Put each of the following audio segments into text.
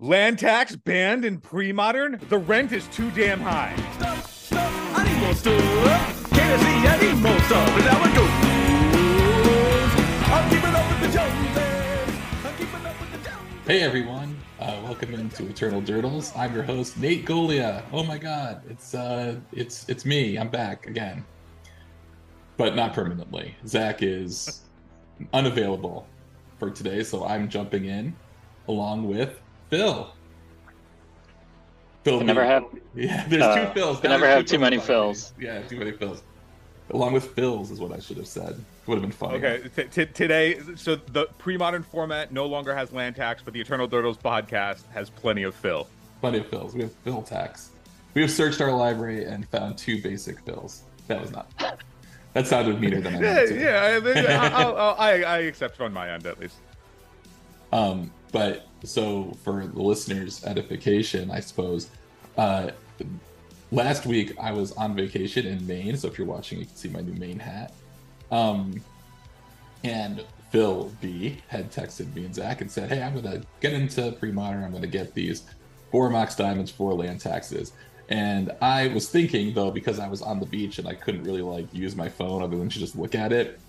Land tax banned in pre-modern? The rent is too damn high. Hey everyone, uh, welcome into Eternal Durdles. I'm your host Nate Golia. Oh my God, it's uh, it's it's me. I'm back again, but not permanently. Zach is unavailable for today, so I'm jumping in along with Phil. Phil, never have yeah. There's uh, two Phils. can never have too many Phils. Phils. Yeah, too many Phils. Along with Phils is what I should have said. Would have been funny. Okay, t- t- today, so the pre-modern format no longer has land tax, but the Eternal Durdles podcast has plenty of fill. Plenty of fills. We have fill tax. We have searched our library and found two basic fills. That was not. That sounded meaner than I Yeah, meant to. yeah, I, I'll, I'll, I, I accept on my end at least. Um, but so for the listeners' edification, I suppose. Uh, last week I was on vacation in Maine, so if you're watching, you can see my new Maine hat. Um, and Phil B had texted me and Zach and said, "Hey, I'm gonna get into pre-modern. I'm gonna get these four Mox diamonds, four land taxes." And I was thinking though, because I was on the beach and I couldn't really like use my phone other than to just look at it.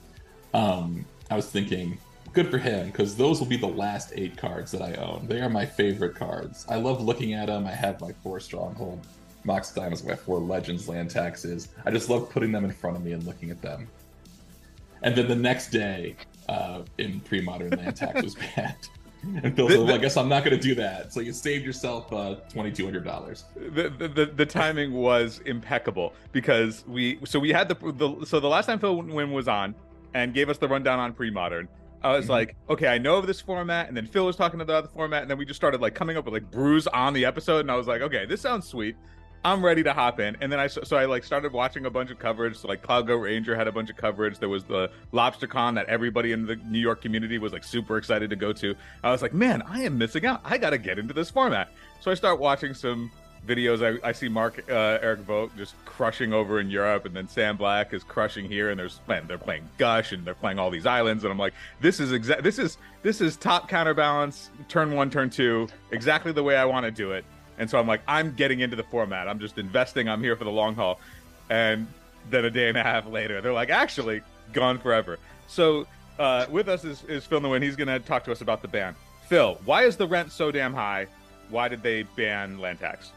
Um, I was thinking, good for him, because those will be the last eight cards that I own. They are my favorite cards. I love looking at them. I have my four stronghold Mox diamonds, my four legends land taxes. I just love putting them in front of me and looking at them. And then the next day, uh, in pre-modern land tax was banned. And Phil said, well, I guess I'm not going to do that. So you saved yourself uh, $2,200. The, the, the, the timing was impeccable because we so we had the, the so the last time Phil Nguyen was on and gave us the rundown on pre-modern. I was Mhm. like, okay, I know of this format, and then Phil was talking about the format, and then we just started like coming up with like brews on the episode, and I was like, okay, this sounds sweet. I'm ready to hop in, and then I so so I like started watching a bunch of coverage. So like Cloud Go Ranger had a bunch of coverage. There was the Lobster Con that everybody in the New York community was like super excited to go to. I was like, man, I am missing out. I got to get into this format. So I start watching some videos. I, I see Mark uh, Eric Vogt just crushing over in Europe, and then Sam Black is crushing here. And there's man, they're playing Gush, and they're playing all these islands, and I'm like, this is exact. This is this is top counterbalance, turn one, turn two, exactly the way I want to do it. And so I'm like, I'm getting into the format. I'm just investing. I'm here for the long haul. And then a day and a half later, they're like, actually, gone forever. So uh, with us is, is Phil Nguyen. He's going to talk to us about the ban. Phil, why is the rent so damn high? Why did they ban land tax?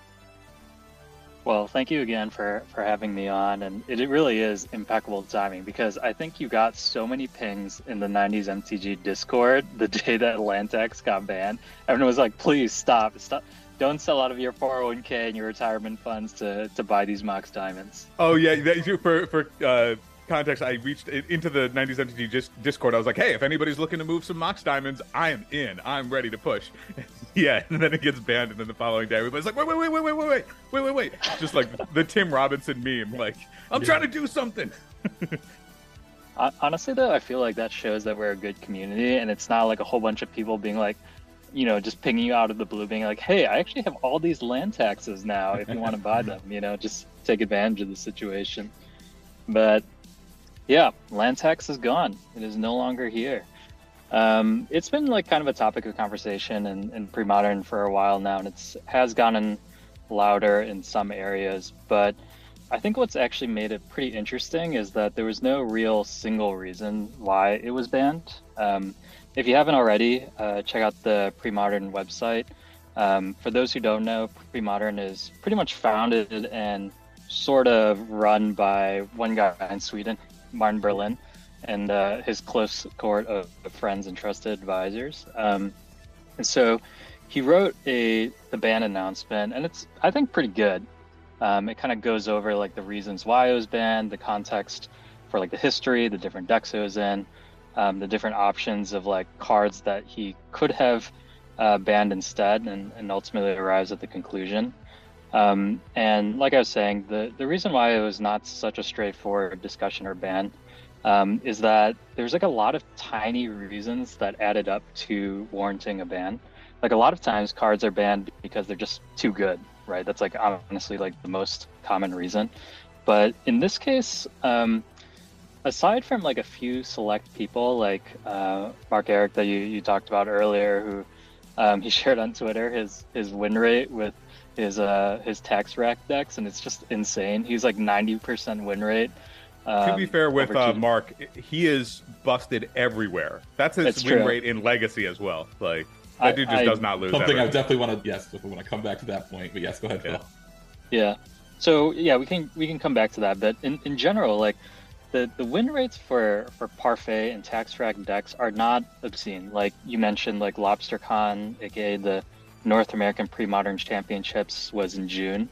Well, thank you again for for having me on, and it, it really is impeccable timing because I think you got so many pings in the '90s MTG Discord the day that land tax got banned. Everyone was like, "Please stop! Stop! Don't sell out of your 401k and your retirement funds to to buy these Mox diamonds." Oh yeah, that, for for uh, context, I reached into the '90s MTG Discord. I was like, "Hey, if anybody's looking to move some Mox diamonds, I am in. I'm ready to push." yeah, and then it gets banned, and then the following day, everybody's like, "Wait, wait, wait, wait, wait, wait, wait, wait, wait, wait!" Just like the Tim Robinson meme, like, "I'm Yeah. Trying to do something." Honestly, though, I feel like that shows that we're a good community, and it's not like a whole bunch of people being like, you know, just pinging you out of the blue, being like, "Hey, I actually have all these land taxes now. If you want to buy them, you know, just take advantage of the situation." But yeah, land tax is gone. It is no longer here. Um, it's been like kind of a topic of conversation in, in pre-modern for a while now, and it's has gotten louder in some areas, but I think what's actually made it pretty interesting is that there was no real single reason why it was banned. Um, if you haven't already, uh, check out the Premodern website. Um, for those who don't know, Premodern is pretty much founded and sort of run by one guy in Sweden, Martin Berlin, and uh, his close court of, friends and trusted advisors. Um, and so he wrote a the ban announcement, and it's I think pretty good. Um, it kind of goes over like the reasons why it was banned, the context for like the history, the different decks it was in, um, the different options of like cards that he could have uh, banned instead, and, and ultimately arrives at the conclusion. Um, and like I was saying, the the reason why it was not such a straightforward discussion or ban um, is that there's like a lot of tiny reasons that added up to warranting a ban. Like a lot of times, cards are banned because they're just too good, right? That's like honestly like the most common reason. But in this case, um, aside from like a few select people, like uh, Mark Eric that you, you talked about earlier, who um, he shared on Twitter his his win rate with his uh his tax rack decks, and it's just insane. He's like ninety percent win rate. Um, to be fair with uh, Mark, he is busted everywhere. That's his It's win true. rate in Legacy as well. Like that I- dude just I- does not lose. Something I definitely want to yes, if we want to come back to that point. But yes, go ahead, Yeah. Phil. Yeah. So yeah, we can we can come back to that, but in, in general, like the, the win rates for for parfait and tax rack decks are not obscene. Like you mentioned, like LobsterCon, aka the North American Pre-Modern Championships, was in June.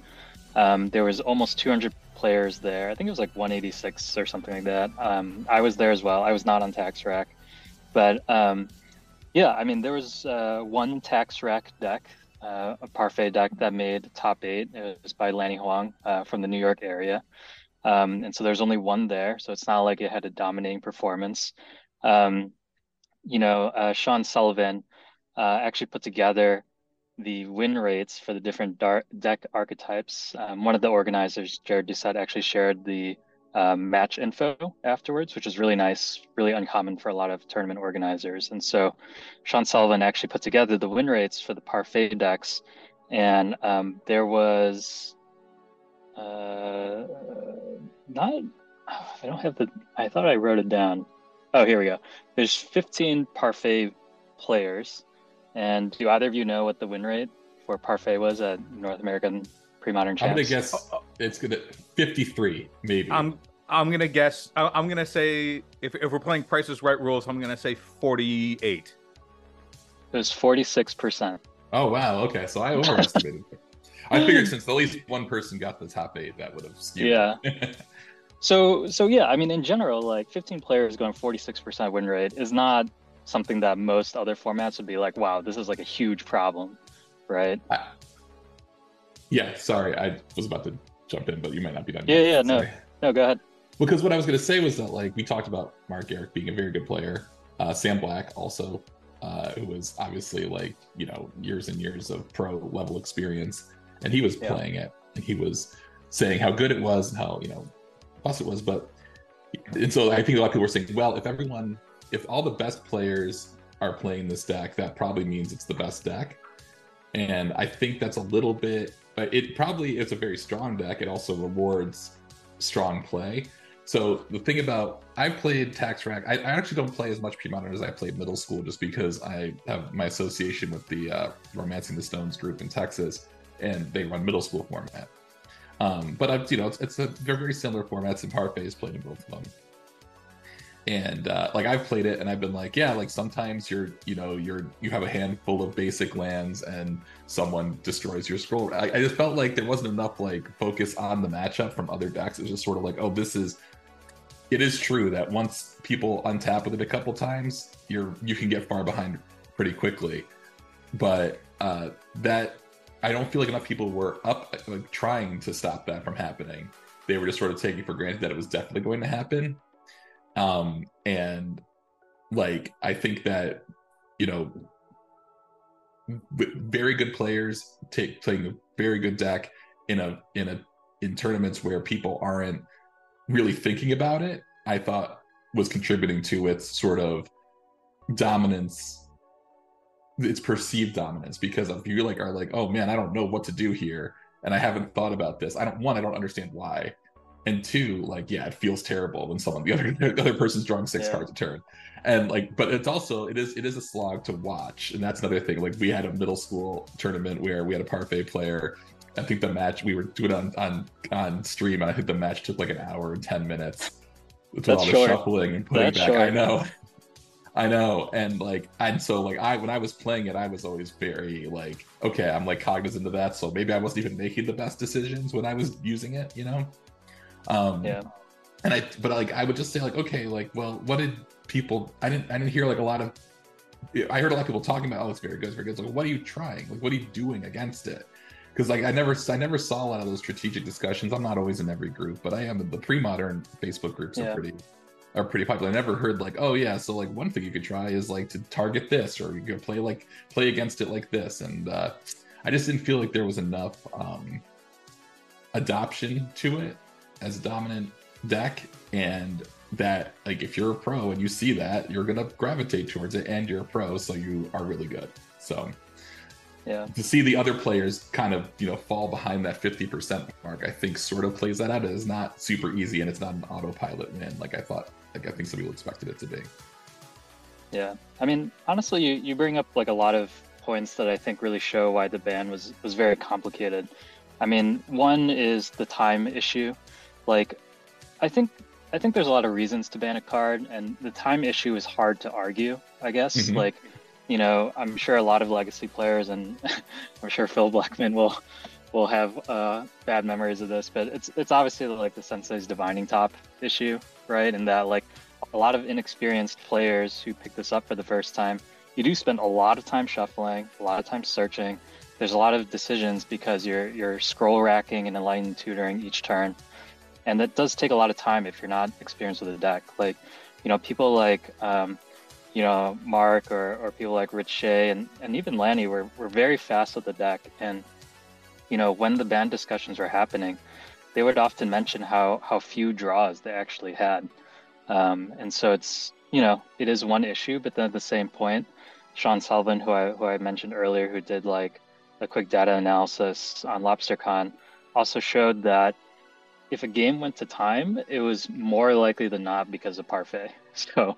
Um, there was almost 200 players there. I think it was like 186 or something like that. Um, I was there as well. I was not on tax rack, but um, yeah, I mean there was uh, one tax rack deck uh, a parfait deck that made top eight. It was by Lanny Huang uh, from the New York area. Um, and so there's only one there. So it's not like it had a dominating performance. Um, you know, uh, Sean Sullivan uh, actually put together the win rates for the different deck archetypes. Um, one of the organizers, Jared Doucette, actually shared the um, match info afterwards, which is really nice, really uncommon for a lot of tournament organizers. And so Sean Sullivan actually put together the win rates for the parfait decks, and um, there was uh, not. I don't have the. I thought I wrote it down. Oh, here we go. There's 15 parfait players, and do either of you know what the win rate for parfait was at North American pre-modern I'm gonna guess it's gonna 53, maybe. I'm I'm gonna guess. I- I'm gonna say if if we're playing Prices Right rules, I'm gonna say 48. It was 46%. oh wow, okay, so I overestimated. I figured since at least one person got the top eight, that would have skewed. Yeah. So so yeah, I mean in general, like 15 players going 46% win rate is not something that most other formats would be like, wow, this is like a huge problem, right? yeah, sorry, I was about to jump in, but you might not be done. Yeah, yet. yeah, no. Sorry. No, go ahead. Because what I was going to say was that, like, we talked about Mark Garrick being a very good player. Uh, Sam Black also, uh, who was obviously like, you know, years and years of pro level experience. And he was Yeah. playing it and he was saying how good it was and how, you know, plus it was. But, and so I think a lot of people were saying, well, if everyone, if all the best players are playing this deck, that probably means it's the best deck. And I think that's a little bit, but it probably is a very strong deck. It also rewards strong play. So the thing about I've played Tax Rack. I, I actually don't play as much pre-modern as I played middle school, just because I have my association with the uh, Romancing the Stones group in Texas, and they run middle school format. Um, but I've you know it's, it's a they're very similar formats, and Parfait is played in both of them. And uh, like I've played it, and I've been like, yeah, like sometimes you're you know you're you have a handful of basic lands, and someone destroys your scroll. I, I just felt like there wasn't enough like focus on the matchup from other decks. It was just sort of like, oh, this is. It is true that once people untap with it a couple times, you're you can get far behind pretty quickly. But uh, that I don't feel like enough people were up like trying to stop that from happening. They were just sort of taking for granted that it was definitely going to happen. Um, and like I think that you know very good players take playing a very good deck in a in a in tournaments where people aren't really thinking about it i thought was contributing to its sort of dominance its perceived dominance because if you like are like oh man i don't know what to do here and i haven't thought about this. I don't one i don't understand why and two like yeah it feels terrible when someone the other the other person's drawing six Yeah. cards a turn. And like but it's also it is it is a slog to watch. And that's another thing like we had a middle school tournament where we had a parfait player. I think the match we were doing on on on stream and i think the match took like an hour and 10 minutes with That's all the short. shuffling and putting That's back. i know. I know. And like and so like i when i was playing it i was always very like okay i'm like cognizant of that. So maybe i wasn't even making the best decisions when i was using it you know um Yeah. and I but like I would just say like okay like well what did people I didn't I didn't hear like a lot of I heard a lot of people talking about, oh, it's very good, it's very good. It's like, what are you trying? Like, what are you doing against it? Because like I never, I never saw a lot of those strategic discussions. I'm not always in every group, but I am. The pre-modern Facebook groups Yeah. are pretty, are pretty popular. I never heard like, oh yeah, so like one thing you could try is like to target this, or you could play like play against it like this. And uh, I just didn't feel like there was enough um, adoption to it as a dominant deck, and that like if you're a pro and you see that, you're gonna gravitate towards it, and you're a pro, so you are really good. So Yeah. to see the other players kind of you know fall behind that 50% mark i think sort of plays that out it is not super easy and it's not an autopilot win like i thought like i think some people expected it to be Yeah, I mean, honestly, you, you bring up like a lot of points that I think really show why the ban was was very complicated. I mean, one is the time issue. Like, I think I think there's a lot of reasons to ban a card, and the time issue is hard to argue. I guess, Mhm. like, you know, I'm sure a lot of legacy players, and I'm sure Phil Blackman will will have uh, bad memories of this, but it's it's obviously like the Sensei's divining top issue, right? And that like a lot of inexperienced players who pick this up for the first time, you do spend a lot of time shuffling, a lot of time searching. There's a lot of decisions because you're you're scroll racking and enlightened tutoring each turn, and that does take a lot of time if you're not experienced with the deck. Like, you know, people like um, you know Mark or, or people like Rich Shea and, and even Lanny were, were very fast with the deck. And you know, when the ban discussions were happening, they would often mention how how few draws they actually had. Um, and so it's you know it is one issue, but then at the same point, Sean Sullivan, who I who I mentioned earlier, who did like a quick data analysis on LobsterCon, also showed that if a game went to time, it was more likely than not because of parfait. So,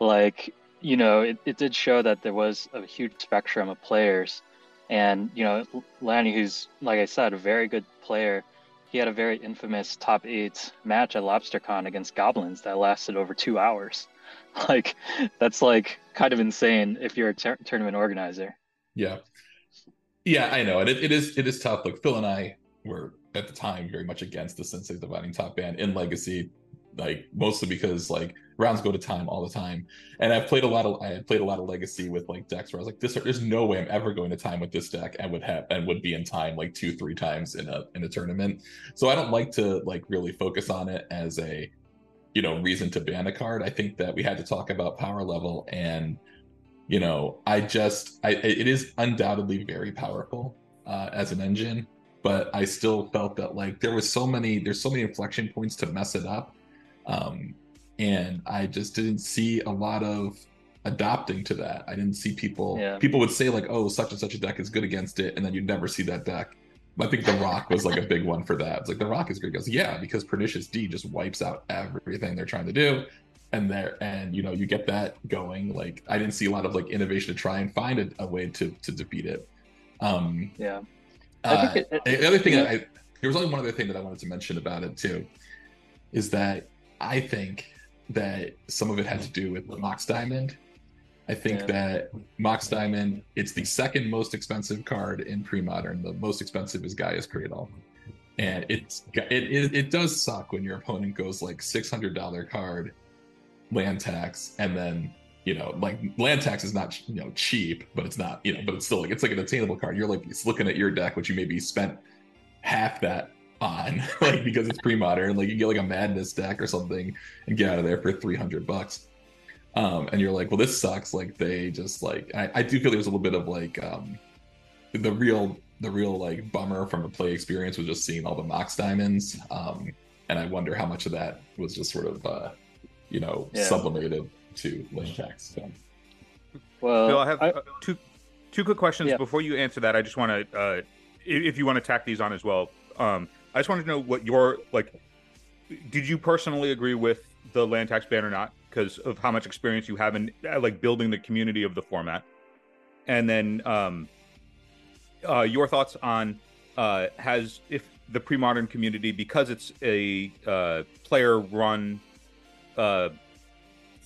like you know, it, it did show that there was a huge spectrum of players, and you know, Lanny, who's like I said, a very good player he had a very infamous top eight match at LobsterCon against Goblins that lasted over two hours. Like, that's like kind of insane if you're a tur- tournament organizer. yeah yeah i know and it, it is it is tough like phil and i were at the time very much against the sensei divining top ban in legacy like mostly because like rounds go to time all the time. And i've played a lot of i played a lot of legacy with like decks where i was like this there's no way i'm ever going to time with this deck and would have and would be in time like two three times in a in a tournament. So i don't like to like really focus on it as a you know reason to ban a card. I think that we had to talk about power level and you know i just i it is undoubtedly very powerful uh, as an engine but i still felt that like there was so many there's so many inflection points to mess it up um and i just didn't see a lot of adopting to that i didn't see people Yeah. people would say like oh such and such a deck is good against it and then you'd never see that deck I think the Rock was like a big one for that. It's like the Rock is great. He goes, yeah, because Pernicious Deed just wipes out everything they're trying to do, and there, and you know, you get that going. Like I didn't see a lot of like innovation to try and find a, a way to to defeat it. Um, Yeah. Uh, it- it- the other thing yeah. I there was only one other thing that I wanted to mention about it too, is that I think that some of it had to do with Mox Diamond. I think Yeah. that Mox Diamond, it's the second most expensive card in pre-modern. The most expensive is Gaia's Cradle. And it's it, it it does suck when your opponent goes like six hundred dollar card, land tax, and then you know like land tax is not you know cheap, but it's not you know but it's still like it's like an attainable card. You're like it's looking at your deck, which you maybe spent half that on like because it's pre-modern. Like you get like a madness deck or something and get out of there for three hundred bucks um and you're like well this sucks like they just like I, I do feel there's a little bit of like um the real the real like bummer from a play experience was just seeing all the mox diamonds um and i wonder how much of that was just sort of uh you know Yeah. sublimated to lane tax so Well, Bill, I have I- uh, two two quick questions Yeah. before you answer that. I just want to, uh, if you want to tack these on as well. Um, I just wanted to know what your like. Did you personally agree with the land tax ban or not? Because of how much experience you have in uh, like building the community of the format, and then um, uh, your thoughts on uh, has if the pre-modern community because it's a uh, player-run uh,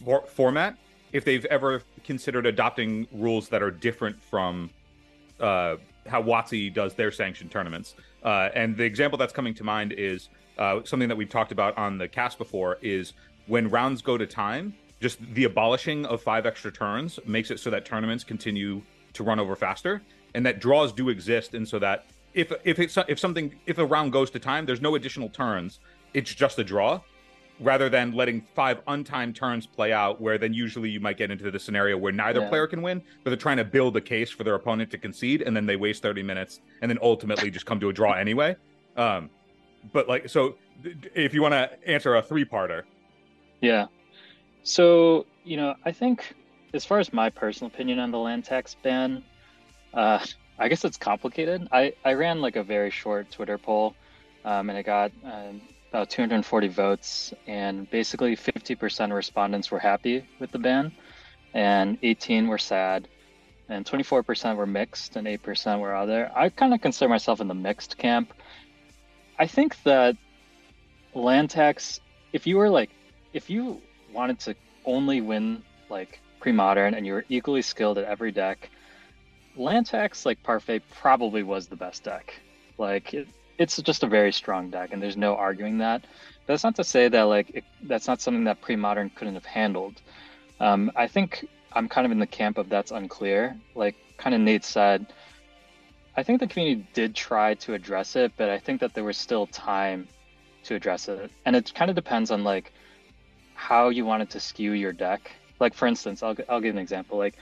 for- format if they've ever considered adopting rules that are different from uh, how WotC does their sanctioned tournaments. Uh, and the example that's coming to mind is uh, something that we've talked about on the cast before is when rounds go to time, just the abolishing of five extra turns makes it so that tournaments continue to run over faster, and that draws do exist, and so that if if it's if something if a round goes to time, there's no additional turns. It's just a draw, rather than letting five untimed turns play out, where then usually you might get into the scenario where neither Yeah. player can win, but they're trying to build a case for their opponent to concede, and then they waste 30 minutes, and then ultimately just come to a draw anyway. Um, but like, so th- if you want to answer a three-parter, Yeah. So, you know, I think as far as my personal opinion on the land tax ban, uh, I guess it's complicated. I, I ran like a very short Twitter poll, um, and it got um about 240 votes, and basically 50% of respondents were happy with the ban, and 18 were sad, and 24% were mixed, and 8% were other. I kind of consider myself in the mixed camp. I think that land tax, if you were like, if you wanted to only win like pre-modern and you were equally skilled at every deck, land tax like Parfait probably was the best deck. Like it, it's just a very strong deck, and there's no arguing that. But that's not to say that like it, that's not something that pre-modern couldn't have handled. Um, I think I'm kind of in the camp of that's unclear. Like kind of Nate said, I think the community did try to address it, but I think that there was still time to address it, and it kind of depends on like how you wanted to skew your deck. Like for instance, I'll I'll give an example. Like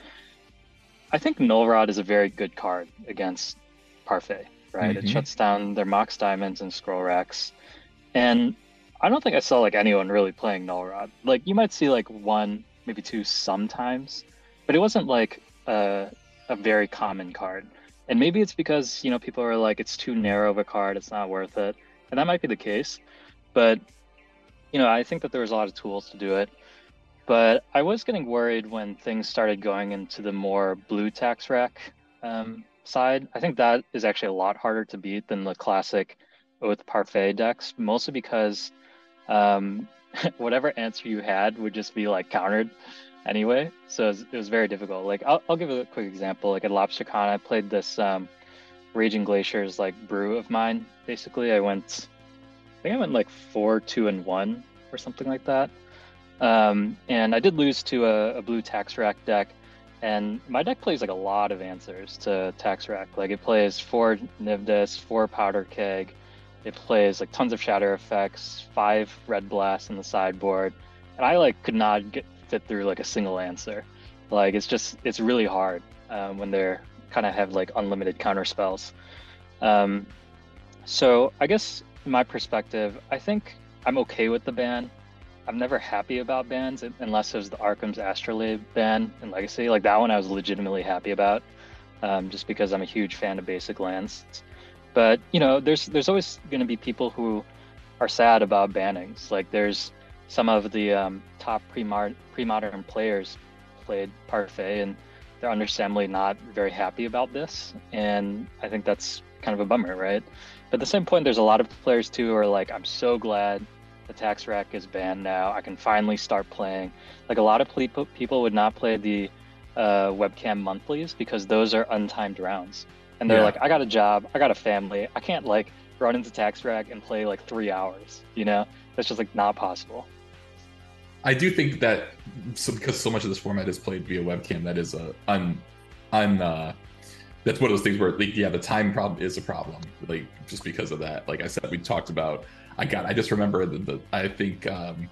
I think Null Rod is a very good card against Parfait, right? It Mhm. shuts down their Mox Diamonds and Scroll Racks. And I don't think I saw like anyone really playing Null Rod. Like you might see like one, maybe two sometimes, but it wasn't like a, a very common card. And maybe it's because, you know, people are like, it's too narrow of a card, it's not worth it. And that might be the case. But, you know, I think that there was a lot of tools to do it. But I was getting worried when things started going into the more blue tax rack um, side. I think that is actually a lot harder to beat than the classic Oath Parfait decks, mostly because um, whatever answer you had would just be like countered anyway. So it was, it was very difficult. Like I'll, I'll give a quick example. Like at Lobster Con, I played this um, Raging Glaciers like brew of mine. Basically, I went, I think I went like four, two, and one or something like that. Um, and I did lose to a, a blue tax rack deck. And my deck plays like a lot of answers to tax. Like it plays four Nivdis, four Powder Keg. It plays like tons of shatter effects, five red blasts in the sideboard, and I like could not get fit through like a single answer. Like it's just it's really hard um, when they're kind of have like unlimited counter spells. Um, so I guess my perspective, I think I'm okay with the ban. I'm never happy about bans unless it was the Arcum's Astrolabe ban in Legacy. Like that one, I was legitimately happy about, um, just because I'm a huge fan of basic lands. But you know, there's there's always going to be people who are sad about bannings. Like there's some of the um, top pre-modern players played Parfait, and they're understandably not very happy about this. And I think that's kind of a bummer, right? But at the same point, there's a lot of players too who are like, I'm so glad the tax rack is banned now. I can finally start playing. Like a lot of ple- people would not play the uh, webcam monthlies because those are untimed rounds, and they're Yeah. like, I got a job, I got a family, I can't like run into tax rack and play like three hours. You know, that's just like not possible. I do think that so, because so much of this format is played via webcam, that is a un, un uh, that's one of those things where like yeah, the time problem is a problem. Like just because of that. Like I said, we talked about. I got. I just remember the. the I think um,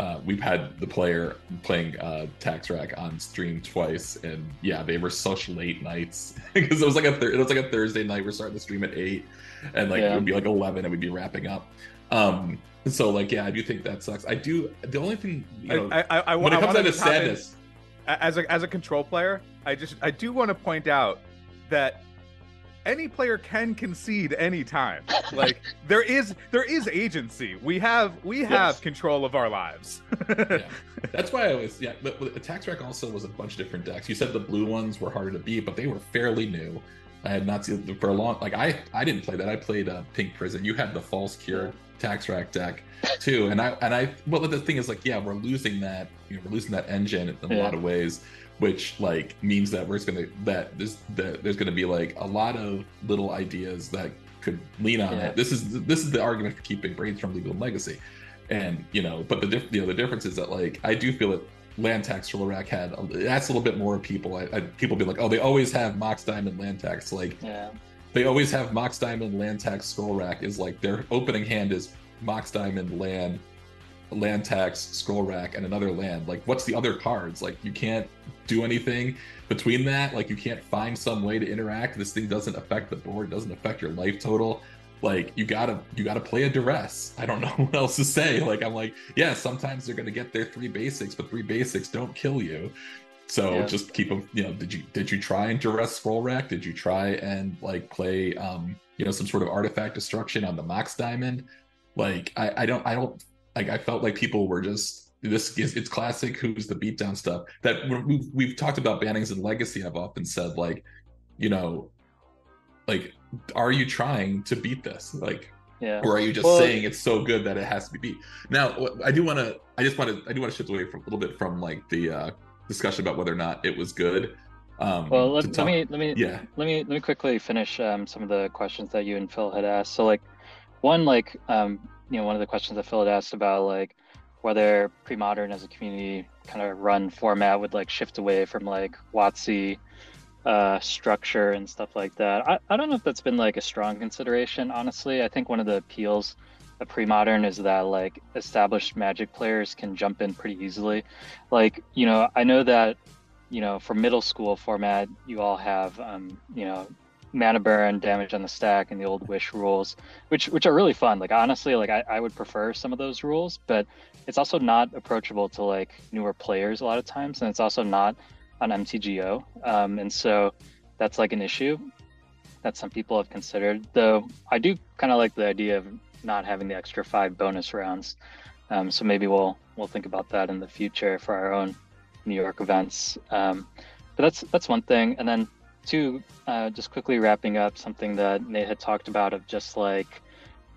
uh, we've had the player playing uh, Tax Rack on stream twice, and yeah, they were such late nights because it was like a thir- it was like a Thursday night. We're starting the stream at eight, and like it would be like eleven, and we'd be wrapping up. Um, so like yeah, I do think that sucks. I do. The only thing you know, I, I, I, when it comes wanted down to to hop in- sadness, as a as a control player, I just I do want to point out that any player can concede any time. Like there is there is agency. We have we have Yes. control of our lives. yeah. That's why I was yeah. But but Attack Rack also was a bunch of different decks. You said the blue ones were harder to beat, but they were fairly new. I had not seen them for a long. Like I I didn't play that. I played uh, Pink Prison. You had the False Cure Tax Rack deck too, and I and I. Well, the thing is like yeah, we're losing that. You know, we're losing that engine in a Yeah. lot of ways, which like means that we're just gonna that this that there's gonna be like a lot of little ideas that could lean on Yeah. it. This is this is the argument for keeping Brainstorm legal and legacy and you know but the diff- you know the difference is that like i do feel that land tax scroll rack had that's a little bit more people. I, I, people be like, oh, they always have Mox Diamond land tax. Like Yeah. they always have Mox Diamond land tax scroll rack is like their opening hand is Mox Diamond land land tax scroll rack and another land. Like what's the other cards? Like you can't do anything between that. Like you can't find some way to interact. This thing doesn't affect the board. Doesn't affect your life total. Like you gotta you gotta play a duress. I don't know what else to say. Like i'm like yeah sometimes they're gonna get their three basics but three basics don't kill you. So Yeah. just keep them you know did you did you try and duress scroll rack? Did you try and like play um you know some sort of artifact destruction on the mox diamond? Like i i don't i don't like i felt like people were just this is it's classic who's the beatdown stuff that we've, we've talked about bannings and legacy. I've often said like you know like are you trying to beat this? Like Yeah. or are you just Well- saying it's so good that it has to be beat? Now i do want to i just want to i do want to shift away from a little bit from like the uh discussion about whether or not it was good. Um Well, let, let me let me yeah. let me let me quickly finish um, some of the questions that you and Phil had asked. So like one like um, you know one of the questions that Phil had asked about like whether pre-modern as a community kind of run format would like shift away from like WotC uh, structure and stuff like that. I, I don't know if that's been like a strong consideration, honestly. I think one of the appeals of pre-modern is that like established magic players can jump in pretty easily. Like, you know, I know that you know, for middle school format, you all have, um, you know, mana burn, damage on the stack, and the old wish rules, which which are really fun. Like honestly, like I, I would prefer some of those rules, but it's also not approachable to like newer players a lot of times, and it's also not on MTGO, um, and so that's like an issue that some people have considered. Though I do kind of like the idea of not having the extra five bonus rounds, um, so maybe we'll we'll think about that in the future for our own New York events. Um, but that's that's one thing, and then two, uh, just quickly wrapping up something that Nate had talked about of just like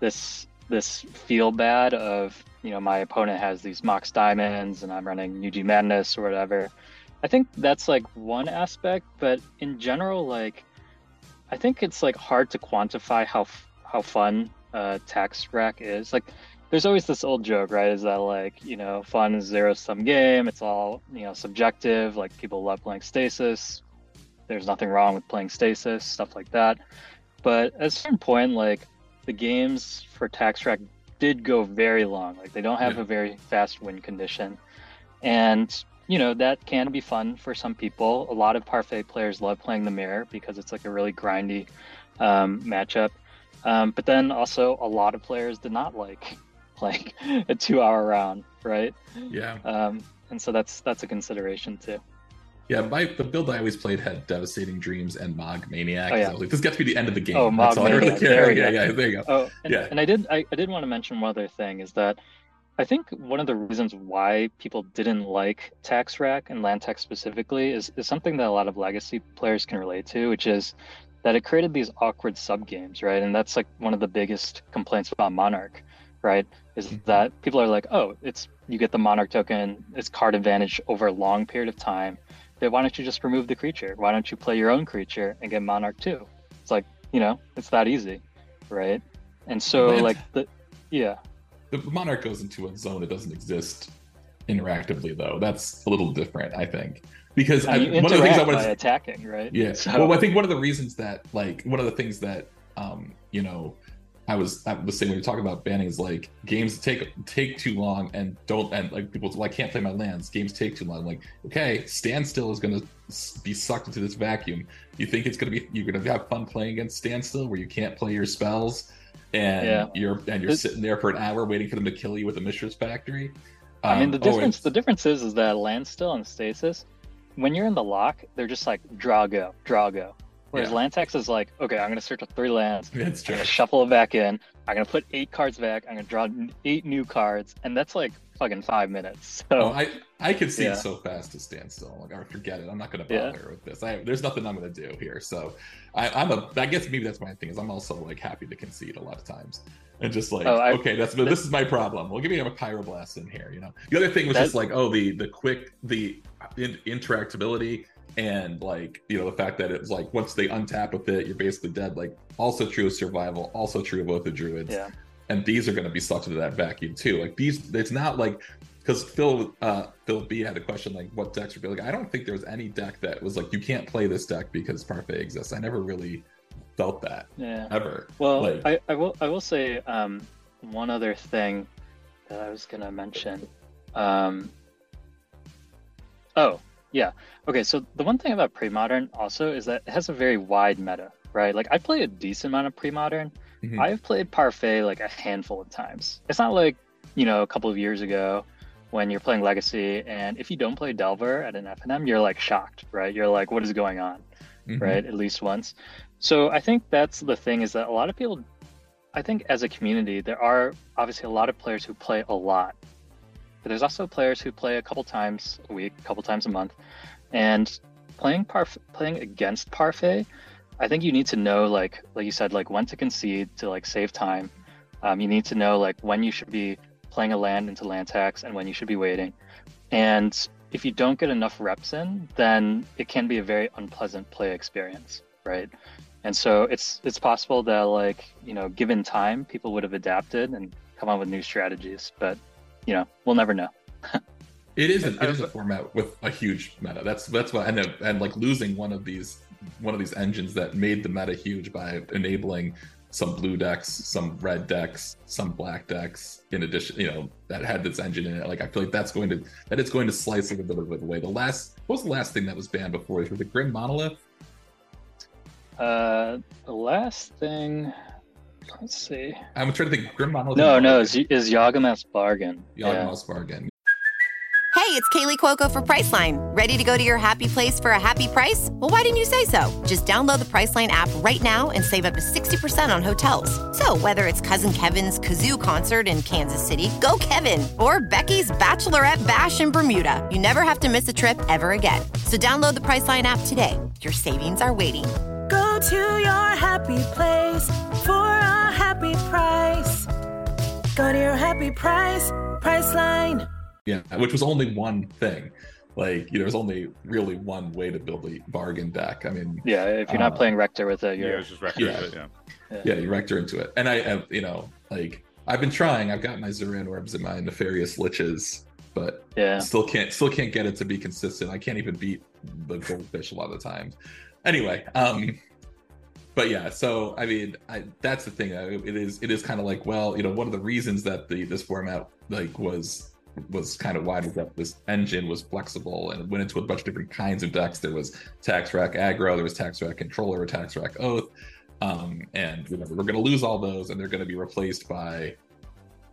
this this feel bad of you know my opponent has these Mox diamonds and I'm running UG Madness or whatever. I think that's like one aspect, but in general, like I think it's like hard to quantify how how fun uh, tax rack is. Like there's always this old joke, right? Is that like, you know, fun is zero sum game. It's all, you know, subjective. Like people love playing stasis. There's nothing wrong with playing stasis, stuff like that. But at a certain point, like the games for Tax Rack did go very long. Like they don't have Yeah. a very fast win condition. And, you know, that can be fun for some people. A lot of Parfait players love playing the mirror because it's like a really grindy um, matchup. Um, but then also a lot of players did not like playing a two hour round, right? yeah Um, and so that's that's a consideration too. Yeah my the build i always played had devastating dreams and mogg maniac Oh, yeah. Was like this got to be the end of the game Oh, that's Mogg all i really Maniac. care There we yeah yeah there you go Oh, and, Yeah. and I did I, I did want to mention one other thing is that I think one of the reasons why people didn't like tax rack and land tax specifically is, is something that a lot of legacy players can relate to, which is that it created these awkward sub games, right? And that's like one of the biggest complaints about Monarch, right? Is Mhm. that people are like, oh, it's you get the Monarch token, it's card advantage over a long period of time. Then why don't you just remove the creature? Why don't you play your own creature and get Monarch too? It's like, you know, it's that easy, right? And so Land- like the yeah. the monarch goes into a zone that doesn't exist interactively though that's a little different i think because I, one of the things i want to attacking, right? Yeah. So, Well, I think one of the reasons that, like, one of the things that, um, you know, I was I was saying when you're talking about banning is like games take take too long and don't and like people well I can't play my lands games take too long like okay standstill is going to be sucked into this vacuum you think it's going to be you're going to have fun playing against standstill where you can't play your spells and Yeah. you're and you're It- sitting there for an hour waiting for them to kill you with a Mishra's factory I mean, Um, the oh, difference it's- the difference is is that Landstill and stasis, when you're in the lock, they're just like draw go, draw go. Whereas Yeah. land tax is like, okay, I'm gonna search up three lands, it's I'm gonna shuffle it back in, I'm gonna put eight cards back, I'm gonna draw eight new cards, and that's like fucking five minutes. So Oh, I I could see Yeah. it so fast to stand still. Like, or forget it. I'm not going to Yeah. bother with this. I, there's nothing I'm going to do here. So, I, I'm a. I guess maybe that's my thing. Is I'm also like happy to concede a lot of times, and just like, Oh, I- okay, that's this is my problem. Well, give me a pyroblast in here. You know. The other thing was just like, oh, the the quick the in, interactability and like you know the fact that it's like once they untap with it, you're basically dead. Like also true of survival, also true of both the druids yeah. and these are going to be sucked into that vacuum too. Like these, it's not like because Phil uh, Phil B had a question like, what decks would be like? I don't think there was any deck that was like you can't play this deck because Parfait exists. I never really felt that Yeah. ever. Well, Like- I, I will I will say um, one other thing that I was gonna mention. Um, oh yeah, okay. So the one thing about pre-modern also is that it has a very wide meta, right? Like I play a decent amount of pre-modern. Mhm. I've played Parfait like a handful of times. It's not like you know a couple of years ago when you're playing Legacy, and if you don't play Delver at an FNM, you're like shocked, right? You're like, what is going on? Mhm. right? At least once. So I think that's the thing is that a lot of people, I think as a community, there are obviously a lot of players who play a lot, but there's also players who play a couple times a week, a couple times a month, and playing parf- playing against Parfait, I think you need to know like like you said like when to concede to like save time. Um, you need to know like when you should be playing a land into land tax and when you should be waiting. And if you don't get enough reps in, then it can be a very unpleasant play experience, right? And so it's it's possible that like you know, given time, people would have adapted and come up with new strategies, but you know, we'll never know. It is a, I it is a format with a huge meta. That's that's why and and like losing one of these one of these engines that made the meta huge by enabling some blue decks, some red decks, some black decks. In addition, you know that had this engine in it. Like I feel like that's going to that it's going to slice a little bit of the way. The last what was the last thing that was banned before? Was it Grim Monolith? Uh, the last thing, let's see. I'm trying to think. Grim Monolith. No, no, is is Yawgmoth's bargain? Yawgmoth's bargain. Hey, it's Kaley Cuoco for Priceline. Ready to go to your happy place for a happy price? Well, why didn't you say so? Just download the Priceline app right now and save up to 60% on hotels. So, whether it's Cousin Kevin's Kazoo concert in Kansas City, go Kevin, or Becky's Bachelorette Bash in Bermuda, you never have to miss a trip ever again. So, download the Priceline app today. Your savings are waiting. Go to your happy place for a happy price. Go to your happy price, Priceline. Yeah, which was only one thing. Like, you know, there's only really one way to build a bargain deck. I mean, Yeah, if you're not Uh, playing Rector with it, Yeah, you're it was just record. Yeah. Yeah. yeah, you rector into it. And I have, you know, like I've been trying. I've got my Zuran orbs and my nefarious liches, but yeah. still can't still can't get it to be consistent. I can't even beat the goldfish a lot of the times. Anyway, um but yeah, so I mean, I, that's the thing. It is it is kind of like, well, you know, one of the reasons that the this format like was was kind of wide that this engine was flexible and went into a bunch of different kinds of decks. There was tax rack aggro, there was tax rack controller, tax rack oath, um, and you know, we're going to lose all those, and they're going to be replaced by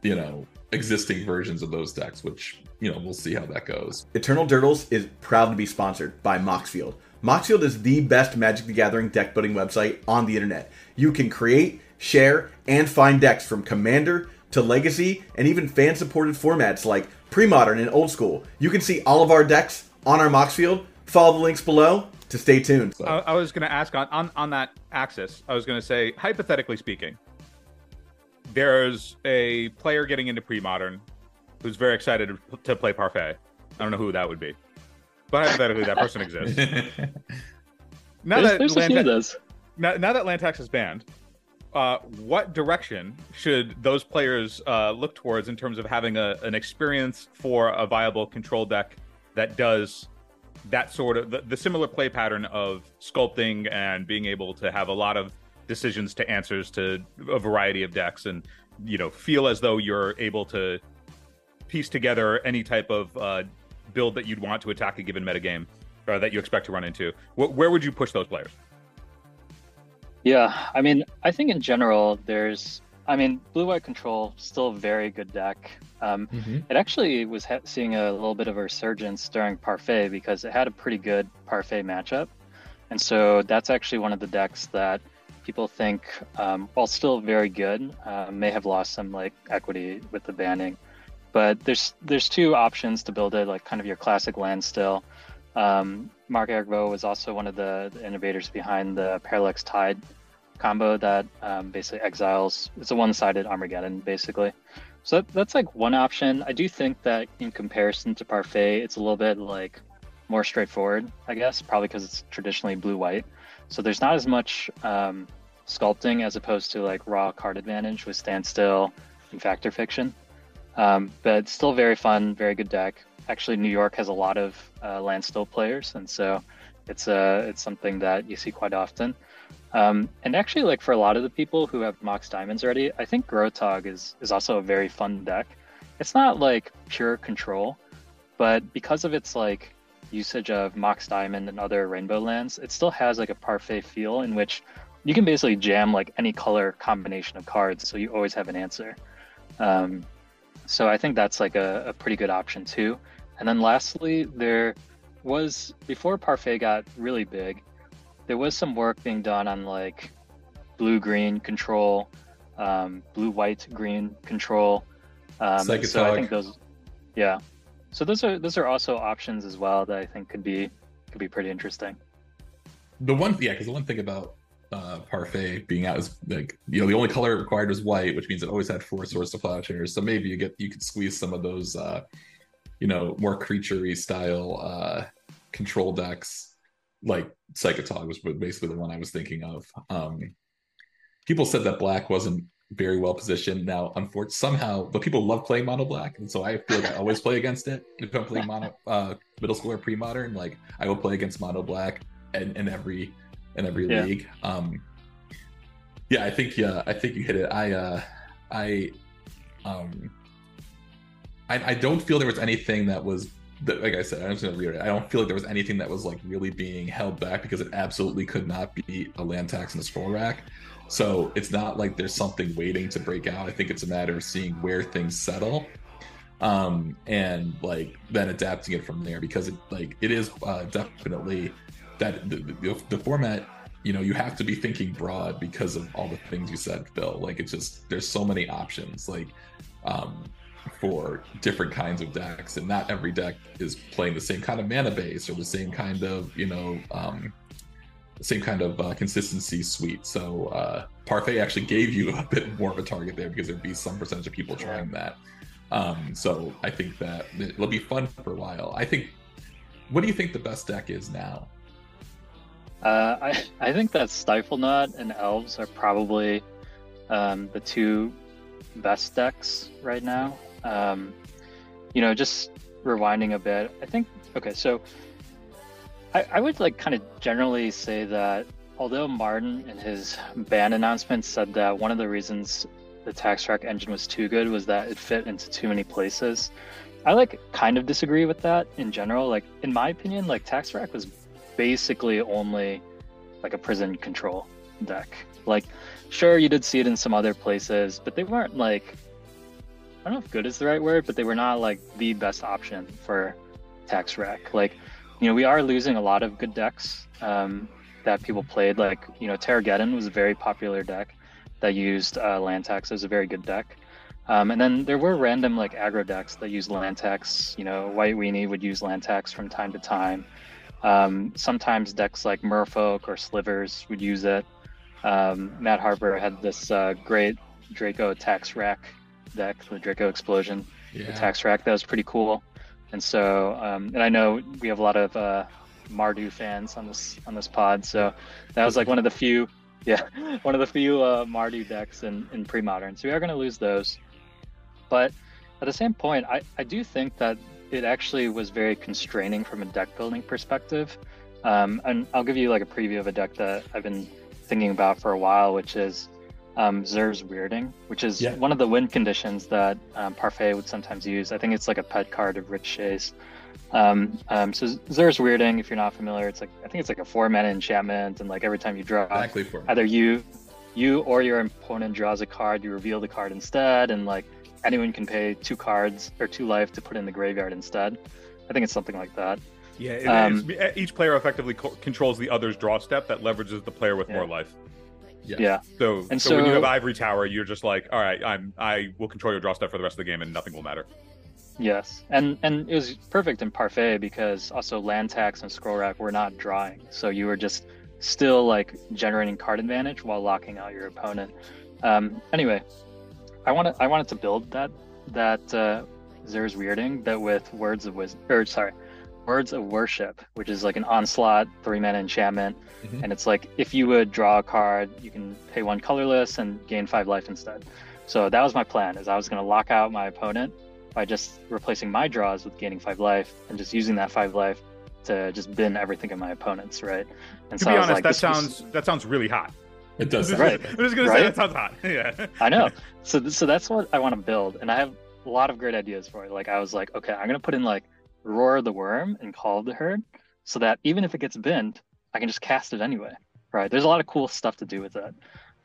you know existing versions of those decks, which you know we'll see how that goes. Eternal Durdles is proud to be sponsored by Moxfield. Moxfield is the best Magic the Gathering deck building website on the internet. You can create, share, and find decks from Commander to Legacy and even fan supported formats like Pre Modern and Old School. You can see all of our decks on our Moxfield. Follow the links below to stay tuned. So, I, I was going to ask on, on on that axis. I was going to say, hypothetically speaking, there's a player getting into pre-modern who's very excited to play parfait. I don't know who that would be, but hypothetically, that person exists. Now There's, that there's a few of Land- those. now, now that land tax is banned, uh, what direction should those players uh, look towards in terms of having a, an experience for a viable control deck that does that sort of the, the similar play pattern of sculpting and being able to have a lot of decisions to answers to a variety of decks and you know feel as though you're able to piece together any type of uh, build that you'd want to attack a given metagame or that you expect to run into Wh- where would you push those players Yeah, I mean, I think in general, there's, I mean, blue white control still a very good deck. Um, Mhm. It actually was ha- seeing a little bit of a resurgence during Parfait because it had a pretty good Parfait matchup, and so that's actually one of the decks that people think, um, while still very good, uh, may have lost some like equity with the banning. But there's there's two options to build it, like kind of your classic Landstill. Um, Mark Eric Vo was also one of the, the innovators behind the Parallax Tide combo that um, basically exiles. It's a one-sided Armageddon, basically. So that, that's like one option. I do think that in comparison to Parfait, it's a little bit like more straightforward, I guess, probably because it's traditionally blue-white. So there's not as much um, sculpting as opposed to like raw card advantage with standstill and fact or fiction. Um, but still very fun, very good deck. Actually, New York has a lot of uh, Landstill players, and so it's uh, it's something that you see quite often. Um, and actually, like for a lot of the people who have Mox Diamonds already, I think Grotog is is also a very fun deck. It's not like pure control, but because of its like usage of Mox Diamond and other rainbow lands, it still has like a parfait feel in which you can basically jam like any color combination of cards, so you always have an answer. Um, so I think that's like a, a pretty good option too. And then lastly, there was before Parfait got really big, there was some work being done on like blue green control, um, blue white green control. Um, so I think those, yeah. So those are those are also options as well that I think could be could be pretty interesting. The one, yeah, because the one thing about uh, Parfait being out is like you know the only color required was white, which means it always had four source of plowshares. So maybe you get you could squeeze some of those, uh, you know, more creaturey style uh, control decks, like Psychotog was basically the one I was thinking of. Um, people said that black wasn't very well positioned. Now, unfortunately, somehow, but people love playing mono black, and so I feel like I always play against it. If I'm playing mono uh, middle school or pre modern, like I will play against mono black and in every in every Yeah. league. Um, yeah, I think yeah, I think you hit it. I uh, I um, I, I don't feel there was anything that was that, like I said, I'm just gonna reiterate. I don't feel like there was anything that was like really being held back because it absolutely could not be a land tax and a scroll rack. So it's not like there's something waiting to break out. I think it's a matter of seeing where things settle, um, and like then adapting it from there because it like it is uh, definitely that the, the, the format. You know, you have to be thinking broad because of all the things you said, Phil. Like it's just there's so many options. Like um, for different kinds of decks, and not every deck is playing the same kind of mana base or the same kind of you know um, same kind of uh, consistency suite. So uh, Parfait actually gave you a bit more of a target there because there'd be some percentage of people trying that. Um, so I think that it'll be fun for a while. I think. What do you think the best deck is now? Uh, I I think that Stifle Knot and Elves are probably um, the two best decks right now. Um, you know, just rewinding a bit, I think okay, so I, I would like kind of generally say that although Martin in his ban announcement said that one of the reasons the tax rack engine was too good was that it fit into too many places. I like kind of disagree with that in general. Like in my opinion, like tax rack was basically only like a prison control deck. Like sure you did see it in some other places, but they weren't like I don't know if good is the right word, but they were not like the best option for tax rack. Like, you know, we are losing a lot of good decks um, that people played. Like, you know, Terrageddon was a very popular deck that used uh, land tax. It was a very good deck. Um, and then there were random like aggro decks that used land tax. You know, White Weenie would use land tax from time to time. Um, sometimes decks like Merfolk or Slivers would use it. Um, Matt Harper had this uh, great Draco tax rack deck, the Draco Explosion, Yeah. tax rack. That was pretty cool. And so, um, and I know we have a lot of uh, Mardu fans on this on this pod. So that was like one of the few, yeah, one of the few uh, Mardu decks in in pre-modern. So we are going to lose those. But at the same point, I, I do think that it actually was very constraining from a deck building perspective. Um, and I'll give you like a preview of a deck that I've been thinking about for a while, which is um, Zur's Weirding, which is Yeah. one of the win conditions that um, Parfait would sometimes use. I think it's like a pet card of Rich Shays. Um, um, so Zur's Weirding, if you're not familiar, it's like I think it's like a four mana enchantment, and like every time you draw, Exactly either you you or your opponent draws a card you reveal the card instead and like anyone can pay two cards or two life to put in the graveyard instead i think it's something like that Yeah, Um, it's, each player effectively co- controls the other's draw step that leverages the player with Yeah. more life. yeah. yeah So, And so, when you have Ivory Tower, you're just like, all right, I'm I will control your draw step for the rest of the game, and nothing will matter. yes and and it was perfect in parfait because also land tax and scroll rack were not drawing so you were just still like generating card advantage while locking out your opponent um anyway i wanted i wanted to build that that uh Zur's weirding that with words of wisdom or sorry words of worship which is like an onslaught three mana enchantment Mhm. and it's like if you would draw a card you can pay one colorless and gain five life instead so that was my plan is i was going to lock out my opponent by just replacing my draws with gaining five life and just using that five life to just bin everything of my opponents, right? And To so be honest, like, that this was- sounds that sounds really hot. It does. Sound- Right. just, I'm just gonna say Right? that sounds hot. Yeah. I know. So so that's what I want to build, and I have a lot of great ideas for it. Like I was like, okay, I'm gonna put in like Roar of the Worm and Call of the Herd, so that even if it gets bent, I can just cast it anyway. Right? There's a lot of cool stuff to do with that.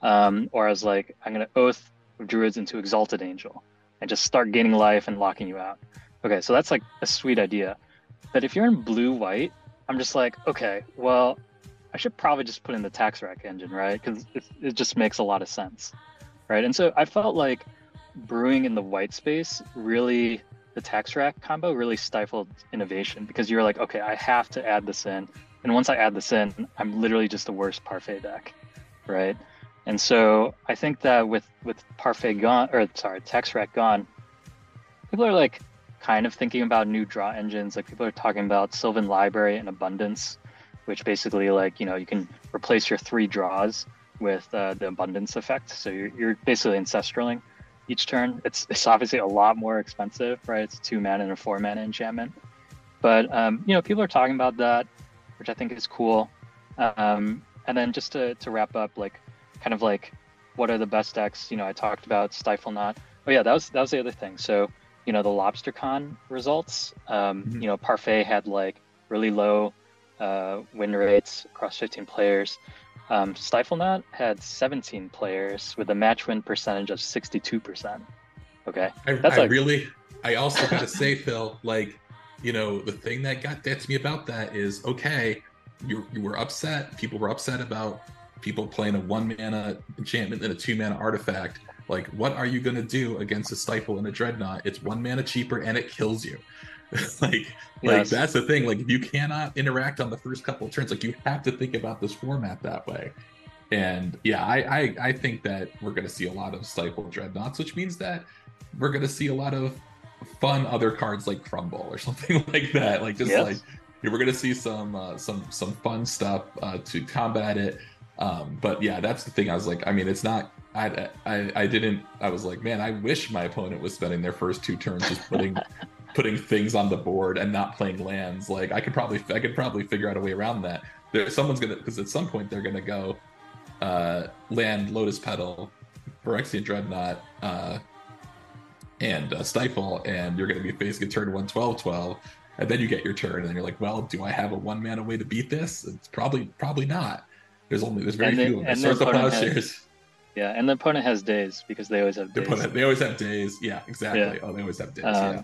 Um, or I was like, I'm gonna Oath of Druids into Exalted Angel, and just start gaining life and locking you out. Okay, so that's like a sweet idea. But if you're in blue white, I'm just like, okay, well, I should probably just put in the tax rack engine, right? Because it, it just makes a lot of sense, right? And so I felt like brewing in the white space really, the tax rack combo really stifled innovation because you're like, okay, I have to add this in. And once I add this in, I'm literally just the worst parfait deck, right? And so I think that with with parfait gone, or sorry, tax rack gone, people are like kind of thinking about new draw engines. Like people are talking about Sylvan Library and Abundance, which basically like you know you can replace your three draws with uh, the Abundance effect. So you're, you're basically ancestraling each turn. It's it's obviously a lot more expensive, right? It's two mana and a four mana enchantment, but um, you know people are talking about that, which I think is cool. Um, and then just to to wrap up, like kind of like what are the best decks? You know, I talked about Stifle Knot. Oh yeah, that was that was the other thing. So you know the LobsterCon results. Um, Mhm. You know, Parfait had like really low uh, win rates across 15 players. Um, Stifle Knot had 17 players with a match win percentage of 62%. Okay, I, That's I like- really, I also gotta say, Phil, like, you know, the thing that got gets me about that is okay, you you were upset. People were upset about people playing a one mana enchantment and a two mana artifact. Like, what are you gonna do against a stifle and a dreadnought? It's one mana cheaper and it kills you. like, like Yes. that's the thing. Like, if you cannot interact on the first couple of turns, like you have to think about this format that way. And yeah, I, I I think that we're gonna see a lot of stifle dreadnoughts, which means that we're gonna see a lot of fun other cards like crumble or something like that. Like just Yes. like we're gonna see some uh, some some fun stuff uh, to combat it. Um, but yeah, that's the thing. I was like, I mean, it's not. I, I I didn't. I was like, man, I wish my opponent was spending their first two turns just putting putting things on the board and not playing lands. Like I could probably I could probably figure out a way around that. There, someone's gonna because at some point they're gonna go uh, land Lotus Petal, Phyrexian Dreadnought, uh, and uh, Stifle, and you're going to be facing a turn 1 12 12, and then you get your turn, and then you're like, well, do I have a one mana way to beat this? It's probably probably not. There's only there's very few of them. and the Swords of opponent has- Plowshares. yeah, and the opponent has days because they always have They, days. it, they always have days. Yeah, exactly. Yeah. Oh, they always have days. Um, yeah.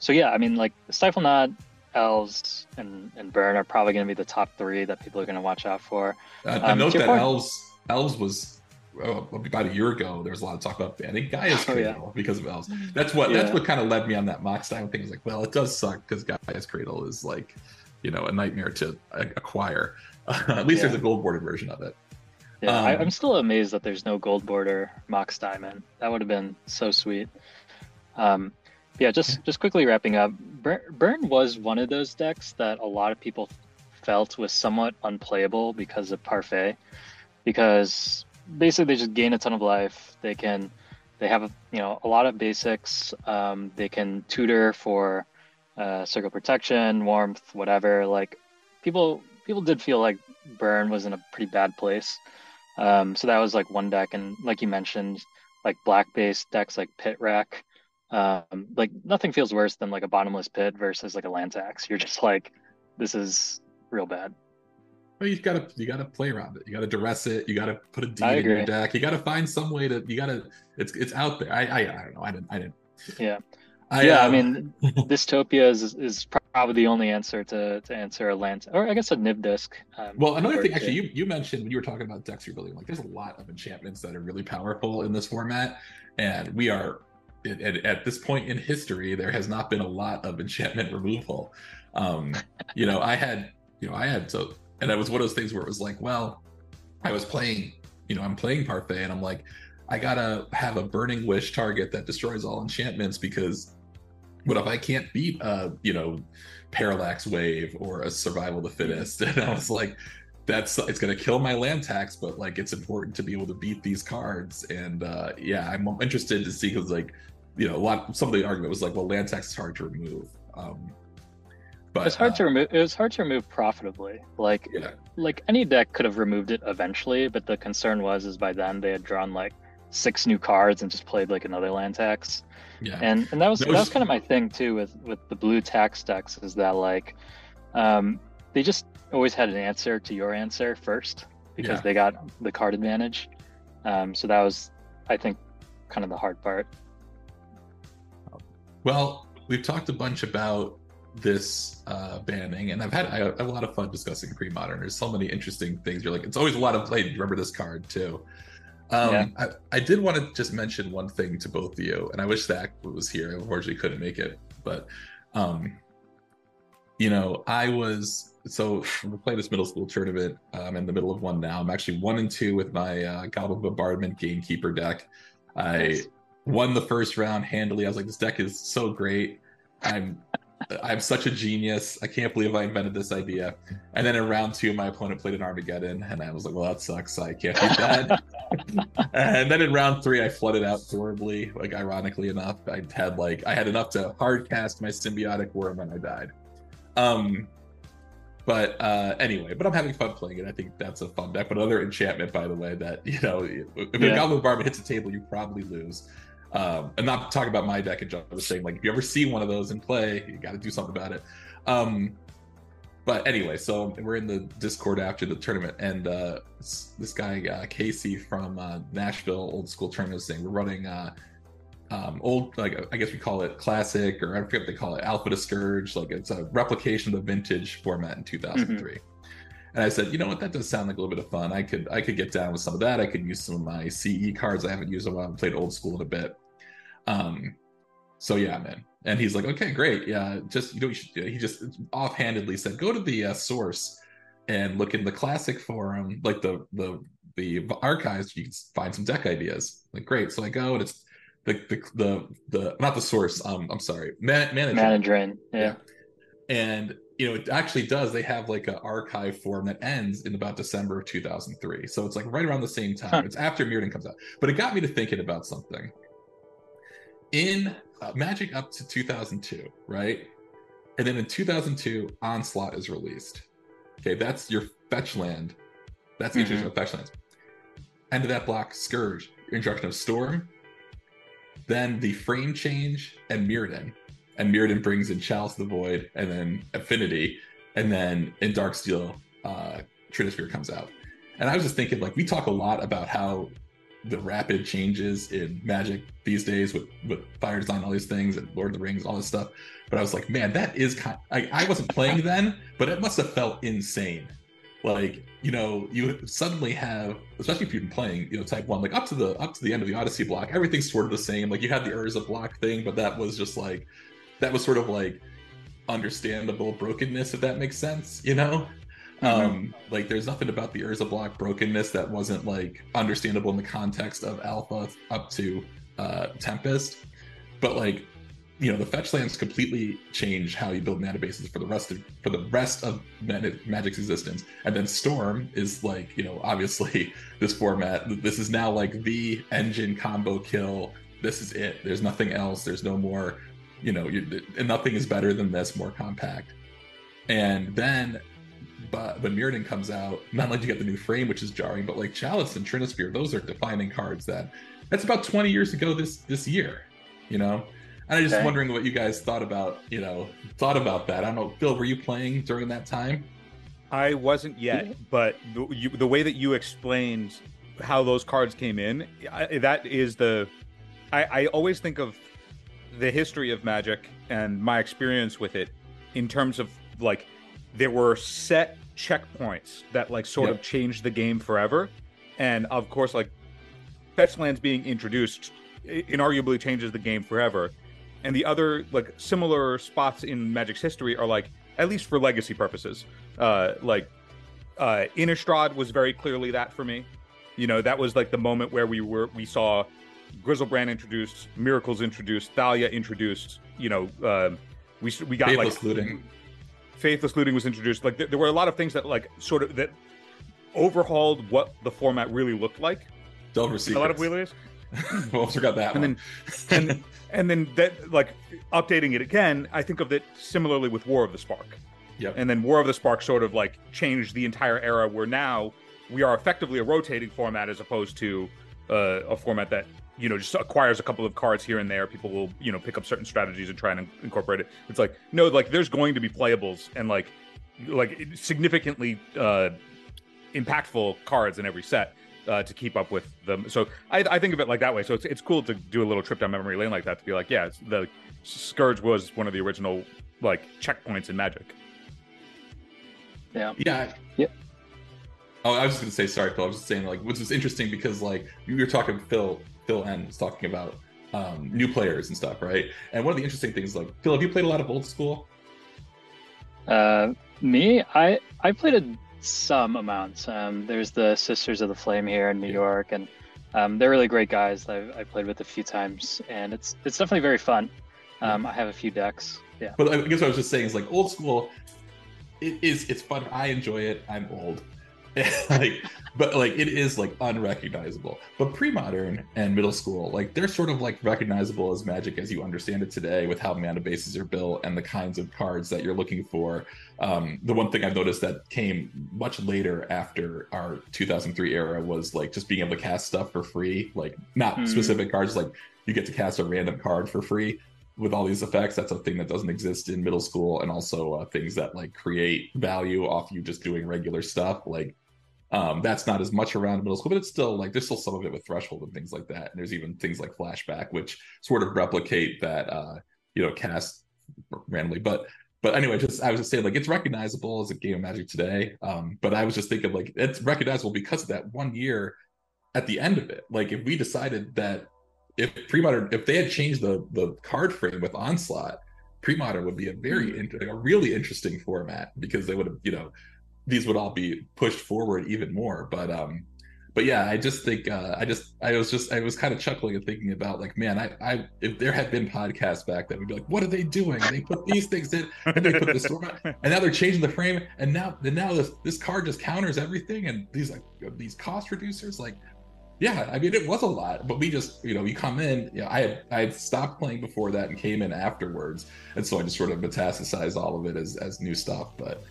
So yeah, I mean, like Stifle Knot, Elves, and and Burn are probably going to be the top three that people are going to watch out for. Uh, um, and note that point- elves elves was oh, about a year ago. There was a lot of talk about banning Gaea's Oh, yeah. Cradle because of elves. That's what that's what kind of led me on that mock style thing. Is like, well, it does suck because Gaea's Cradle is like, you know, a nightmare to acquire. at least Yeah. there's a gold boarded version of it. Yeah, I, Um, I'm still amazed that there's no gold border Mox Diamond. That would have been so sweet. Um, yeah, just just quickly wrapping up. Burn, was one of those decks that a lot of people felt was somewhat unplayable because of Parfait, because basically they just gain a ton of life. They can, they have you know a lot of basics. Um, they can tutor for uh, circle protection, warmth, whatever. Like people people did feel like Burn was in a pretty bad place. Um, so that was like one deck, and like you mentioned, like black based decks like Pit Rack, um, like nothing feels worse than like a bottomless pit versus like a land tax. You're just like, this is real bad. Well, you gotta you gotta play around it. You gotta duress it. You gotta put a D I in your agree. deck. You gotta find some way to. You gotta. It's it's out there. I I, I don't know. I didn't. I didn't. Yeah, I, yeah. I uh, mean, dystopia is is probably the only answer to to answer a land, or I guess a nib disc. Um, Well, another thing, actually, you, you mentioned when you were talking about decks rebuilding, like there's a lot of enchantments that are really powerful in this format, and we are at, at, at this point in history, there has not been a lot of enchantment removal. Um, you know, I had, you know, I had so, and that was one of those things where it was like, well, I was playing, you know, I'm playing Parfait, and I'm like, I gotta have a burning wish target that destroys all enchantments because what if I can't beat uh, you know, parallax wave or a survival the fittest? And I was like, that's it's gonna kill my land tax, but like it's important to be able to beat these cards. And uh yeah, I'm interested to see because like you know, a lot. Some of the argument was like, well, land tax is hard to remove. Um, but it's hard uh, to remove. It was hard to remove profitably. Like Yeah. like any deck could have removed it eventually, but the concern was is by then they had drawn like six new cards and just played like another land tax. Yeah. and and that was That that was, was- kind of my thing too with with the blue tax decks is that like um they just always had an answer to your answer first because Yeah. they got the card advantage um so that was i think kind of the hard part Well, we've talked a bunch about this uh, banning, and I've had I a lot of fun discussing pre-modern. There's so many interesting things. You're like, it's always a lot of play. Remember this card too. Um, Yeah. I, I did want to just mention one thing to both of you, and I wish Zach was here. I unfortunately, couldn't make it, but um, you know, I was so we playing this middle school tournament. I'm in the middle of one now. I'm actually one and two with my uh, Goblin Bombardment Gamekeeper deck. I Nice. won the first round handily. I was like, this deck is so great. I'm I'm such a genius. I can't believe I invented this idea. And then in round two, my opponent played an Armageddon, and I was like, well, that sucks. I can't beat that. and then in round three, I flooded out horribly. Like ironically enough, I had like I had enough to hard cast my symbiotic worm, and I died. Um, but uh, anyway, but I'm having fun playing it. I think that's a fun deck. But another enchantment, by the way, that you know, if a Goblin Barb hits a table, you probably lose. Um, and not talking about my deck and John was saying like if you ever see one of those in play, you got to do something about it. Um, but anyway, so we're in the Discord after the tournament, and uh, this, guy uh, Casey from uh, Nashville Old School Tournament was saying we're running uh, um, old, like I guess we call it classic, or I forget what they call it, Alpha to Scourge. Like it's a replication of the vintage format in 2003. And I said, you know what, that does sound like a little bit of fun. I could I could get down with some of that. I could use some of my CE cards. I haven't used them. I haven't played old school in a bit. Um, so yeah, man. And he's like, okay, great. Yeah, just you know, you should do. He just offhandedly said, go to the uh, source and look in the classic forum, like the the the archives. You can find some deck ideas. Like, great. So I go and it's the the the, the not the source. Um, I'm sorry, man, manager. Mana Drain, yeah. And you know, it actually does. They have like an archive form that ends in about December of 2003. So it's like right around the same time. Huh. It's after Mirrodin comes out. But it got me to thinking about something. In uh, Magic up to 2002, right? And then in 2002, Onslaught is released. Okay, that's your fetch land. That's the introduction of fetch lands. End of that block, Scourge, introduction of Storm. Then the frame change and Mirrodin and Mirrodin brings in Chalice of the Void, and then Affinity, and then in Darksteel, uh, Trinisphere comes out. And I was just thinking, like, we talk a lot about how the rapid changes in Magic these days with with Fire Design, all these things, and Lord of the Rings, all this stuff. But I was like, man, that is kind. I, I wasn't playing then, but it must have felt insane. Like, you know, you suddenly have, especially if you've been playing, you know, Type One, like up to the up to the end of the Odyssey block, everything's sort of the same. Like you had the Urza block thing, but that was just like that was sort of like understandable brokenness if that makes sense you know? Um like there's nothing about the urza block brokenness that wasn't like understandable in the context of alpha up to uh tempest. But like you know the fetch lands completely change how you build mana bases for the rest of for the rest of magic's existence. And then storm is like you know obviously this format this is now like the engine combo kill. This is it. There's nothing else. There's no more you know nothing is better than this more compact. And then but when Mirrodin comes out not only do you get the new frame which is jarring but like chalice and trinisphere those are defining cards that that's about 20 years ago this this year you know and i'm just Okay. wondering what you guys thought about you know thought about that i don't know phil were you playing during that time I wasn't yet, but the, you, the way that you explained how those cards came in, I, that is the. I, I always think of the history of Magic and my experience with it in terms of like there were set checkpoints that like sort Yep. of changed the game forever, and of course like fetch lands being introduced inarguably changes the game forever, and the other like similar spots in Magic's history are like at least for legacy purposes. Uh like uh Innistrad was very clearly that for me. You know that was like the moment where we were we saw Griselbrand introduced Miracles introduced Thalia introduced you know uh, we we got Faithless like looting. Faithless looting was introduced. Like there, there were a lot of things that like sort of that overhauled what the format really looked like. Delver a lot of wheelers Almost forgot that and one. then and and then that like updating it again i think of it similarly with war of the spark Yep. and then war of the spark sort of like changed the entire era where now we are effectively a rotating format as opposed to uh, a format that you know just acquires a couple of cards here and there people will you know pick up certain strategies and try and incorporate it it's like no like there's going to be playables and like like significantly uh impactful cards in every set uh, to keep up with them. So I, I think of it like that way. So it's it's cool to do a little trip down memory lane like that to be like, yeah, it's, the Scourge was one of the original like checkpoints in Magic. Yeah. Yeah. Yep. Oh, I was just gonna say sorry, Phil. I was just saying like, which is interesting because like you were talking Phil, Phil N was talking about um, new players and stuff, right? And one of the interesting things, like Phil, have you played a lot of old school? Uh, me, I I played a some amounts. Um, there's the Sisters of the Flame here in New York, and um, they're really great guys. I've I played with a few times, and it's it's definitely very fun. Um, I have a few decks. Yeah. But I guess what I was just saying is like old school. It is. It's fun. I enjoy it. I'm old. like, but like it is like unrecognizable. But pre-modern and middle school, like they're sort of like recognizable as Magic as you understand it today, with how mana bases are built and the kinds of cards that you're looking for. Um, the one thing I've noticed that came much later after our 2003 era was like just being able to cast stuff for free, like not Mhm. specific cards, like you get to cast a random card for free with all these effects that's a thing that doesn't exist in middle school and also uh, things that like create value off you just doing regular stuff like um that's not as much around middle school but it's still like there's still some of it with threshold and things like that. And there's even things like flashback which sort of replicate that uh you know cast randomly. But but anyway just i was just saying like it's recognizable as a game of magic today. Um but i was just thinking like it's recognizable because of that one year at the end of it. Like if we decided that if pre-modern if they had changed the the card frame with onslaught pre-modern would be a very in- like a really interesting format because they would have you know these would all be pushed forward even more but um but yeah i just think uh i just i was just i was kind of chuckling and thinking about like man i i if there had been podcasts back then we'd be like what are they doing? They put these things in and they put this format and now they're changing the frame and now and now this this card just counters everything and these like these cost reducers like yeah i mean it was a lot but we just you know you come in you know, i had i had stopped playing before that and came in afterwards and so i just sort of metastasized all of it as as new stuff but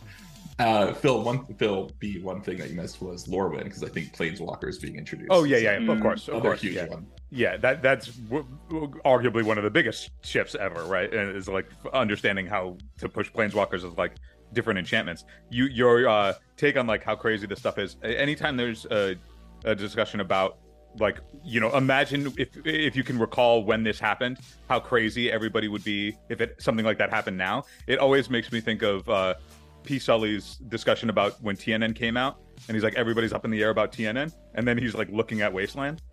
uh phil one phil b one thing that you missed was lorwyn because i think planeswalker is being introduced Oh yeah, yeah, of Mm. course, of Another course, huge yeah. one Yeah, that that's w- w- arguably one of the biggest shifts ever, right? And is like understanding how to push planeswalkers as like different enchantments. You your uh, take on like how crazy this stuff is. Anytime there's a, a discussion about like you know, imagine if if you can recall when this happened, how crazy everybody would be if it something like that happened now. It always makes me think of uh, P. Sully's discussion about when TNN came out, and he's like everybody's up in the air about TNN, and then he's like looking at Wasteland.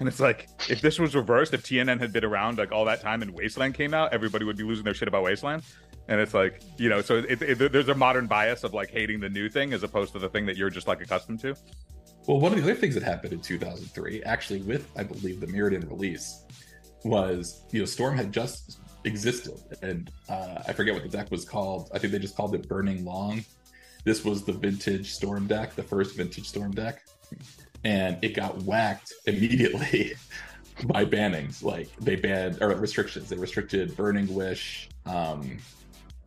And it's like, if this was reversed, if TNN had been around like all that time and Wasteland came out, everybody would be losing their shit about Wasteland. And it's like, you know, so it, it, there's a modern bias of like hating the new thing as opposed to the thing that you're just like accustomed to. Well, one of the other things that happened in 2003, actually, with I believe the Mirrodin release, was you know Storm had just existed, and uh, I forget what the deck was called. I think they just called it Burning Long. This was the vintage Storm deck, the first vintage Storm deck, and it got whacked immediately by bannings. Like they banned or restrictions. They restricted Burning Wish. Um,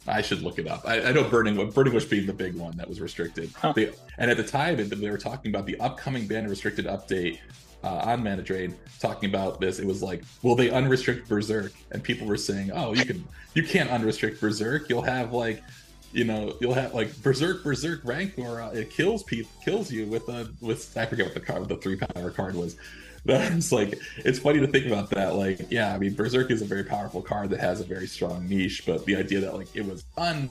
I should look it up. I, I know Burning Burning Wish being the big one that was restricted. Huh. They, and at the time, they were talking about the upcoming ban and restricted update uh, on Mana Drain, talking about this. It was like, will they unrestrict Berserk? And people were saying, oh, you can, you can't unrestrict Berserk. You'll have like, you know, you'll have like Berserk, Berserk Rancor. Uh, it kills people, kills you with a with I forget what the card, the three power card was. But it's like it's funny to think about that. Like, yeah, I mean, Berserk is a very powerful card that has a very strong niche, but the idea that like it was un,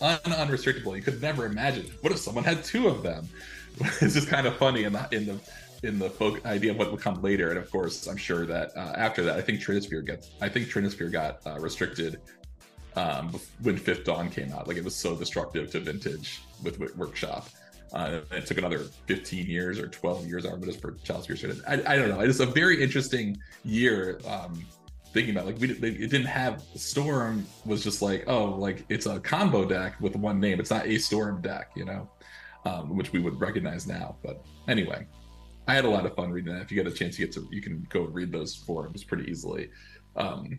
un unrestrictable, you could never imagine. What if someone had two of them? it's just kind of funny in the in the in the folk idea of what would come later. And of course, I'm sure that uh, after that, I think Trinisphere gets, I think Trinisphere got uh, restricted um, when Fifth Dawn came out. Like it was so destructive to Vintage with Wo- Workshop. Uh, it took another 15 years or 12 years, it is for Child Spear. I, I don't know. It's a very interesting year. Um, thinking about like we it didn't have Storm was just like oh like it's a combo deck with one name. It's not a Storm deck, you know, um, which we would recognize now. But anyway, I had a lot of fun reading that. If you get a chance, you get to you can go read those forums pretty easily. Um,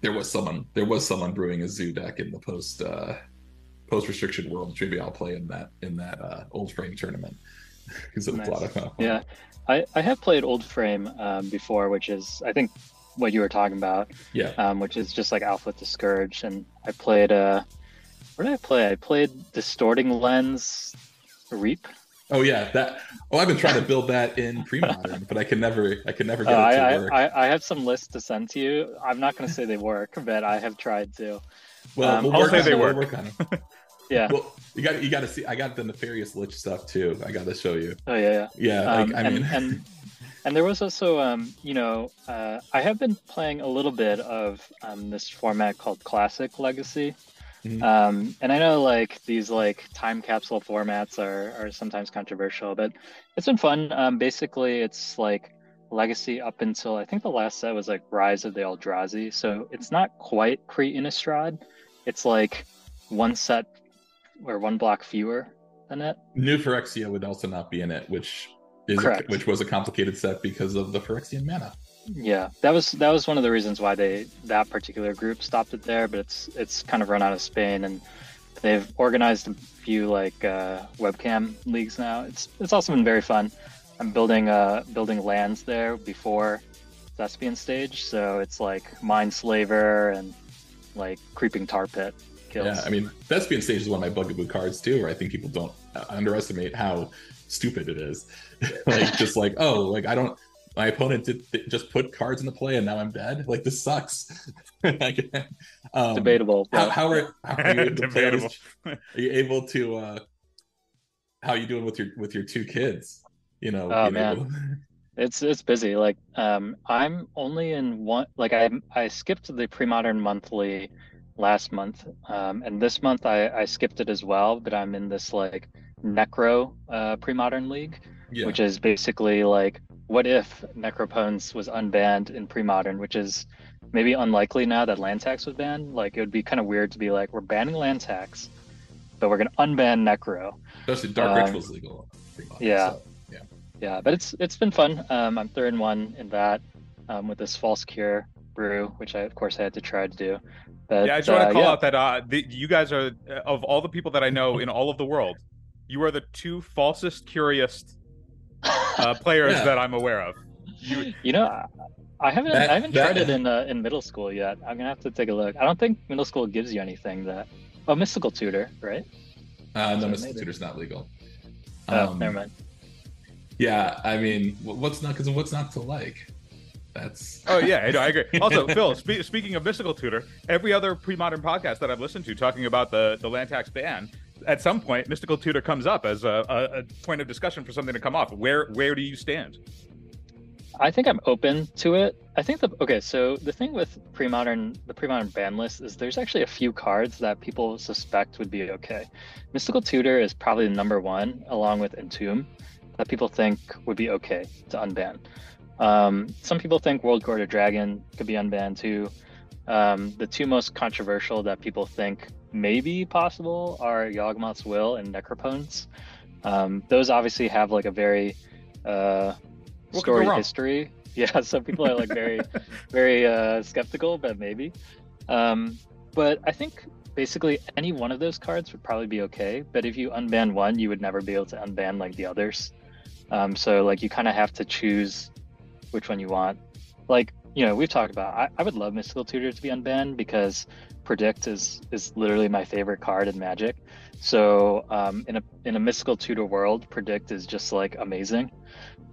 there was someone there was someone brewing a zoo deck in the post uh, post restriction world, which maybe I'll play in that in that uh, old frame tournament because it's Nice. a lot of fun. Yeah, I, I have played Old Frame um, before, which is I think what you were talking about, yeah. um, which is just like Alpha to Scourge, and I played. Uh, what did I play? I played Distorting Lens Reap. Oh yeah, that. Oh, I've been trying to build that in pre-modern, but I can never, I can never Uh, get it to I, work. I, I I have some lists to send to you. I'm not going to say they work, but I have tried to. well, um, we'll I'll work say on they it. We'll work. work on it. Yeah. Well, you got, you got to see. I got the nefarious lich stuff too. I got to show you. Oh yeah. yeah. Yeah, um, like, I and, mean, and and there was also um, you know uh, I have been playing a little bit of um, this format called Classic Legacy, Mhm. um, and I know like these like time capsule formats are are sometimes controversial, but it's been fun. Um, basically, it's like Legacy up until I think the last set was like Rise of the Eldrazi, so it's not quite Crete Innistrad. It's like one set or one block fewer than it. New Phyrexia would also not be in it, which is a, which was a complicated set because of the Phyrexian mana. Yeah, that was that was one of the reasons why they that particular group stopped it there. But it's it's kind of run out of Spain, and they've organized a few like uh, webcam leagues now. It's it's also been very fun. I'm building uh building lands there before Thespian stage, so it's like Mindslaver and like Creeping Tar Pit kills. Yeah, I mean, Thespian Stage is one of my bugaboo cards too, where I think people don't uh, underestimate how stupid it is. like, just like, oh, like I don't. My opponent did th- just put cards into play, and now I'm dead. Like this sucks. um, Debatable. How, how are how are you able to Debatable. these- Are you able to? uh How are you doing with your with your two kids? You know, Oh, being able- It's it's busy. Like um I'm only in one like I I skipped the pre-modern monthly last month. Um and this month I I skipped it as well, but I'm in this like necro uh pre-modern league, yeah. which is basically like what if Necropotence was unbanned in pre-modern, which is maybe unlikely now that land tax was banned. Like it would be kind of weird to be like we're banning land tax, but we're gonna unban necro. Especially Dark um, Ritual's legal. pretty much, yeah. so, yeah. Yeah, but it's it's been fun. Um, I'm third in one in that um, with this false cure brew, which I of course I had to try to do. But yeah, I just want uh, to call yeah. out that uh, the, you guys are uh, of all the people that I know in all of the world, you are the two falsest, curious uh, players Yeah. that I'm aware of. You, you know, I, I haven't That- I haven't that- tried it in uh, in middle school yet. I'm gonna have to take a look. I don't think middle school gives you anything that. Oh, mystical tutor, right? Uh, no, mystical Mystic maybe. Tutor's not legal. Oh, Um, never mind. Yeah, I mean, what's not because what's not to like? That's oh yeah, I, know, I agree. Also, Phil, spe- speaking of mystical tutor, every other pre-modern podcast that I've listened to talking about the the land tax ban, at some point, mystical tutor comes up as a, a, a point of discussion for something to come off. Where where do you stand? I think I'm open to it. I think the okay, so the thing with pre-modern the pre-modern ban list is there's actually a few cards that people suspect would be okay. Mystical Tutor is probably the number one, along with Entomb, that people think would be okay to unban. Um, some people think Worldgorger Dragon could be unbanned too. Um, the two most controversial that people think may be possible are Yawgmoth's Will and Necropotence. Um, those obviously have like a very uh, What could go story history. Yeah, some people are like very, very uh, skeptical, but maybe. Um, but I think basically any one of those cards would probably be okay. But if you unban one, you would never be able to unban like the others. Um, so like you kind of have to choose which one you want. Like you know we've talked about. I, I would love Mystical Tutor to be unbanned because Predict is is literally my favorite card in Magic. So um, in a in a Mystical Tutor world, Predict is just like amazing.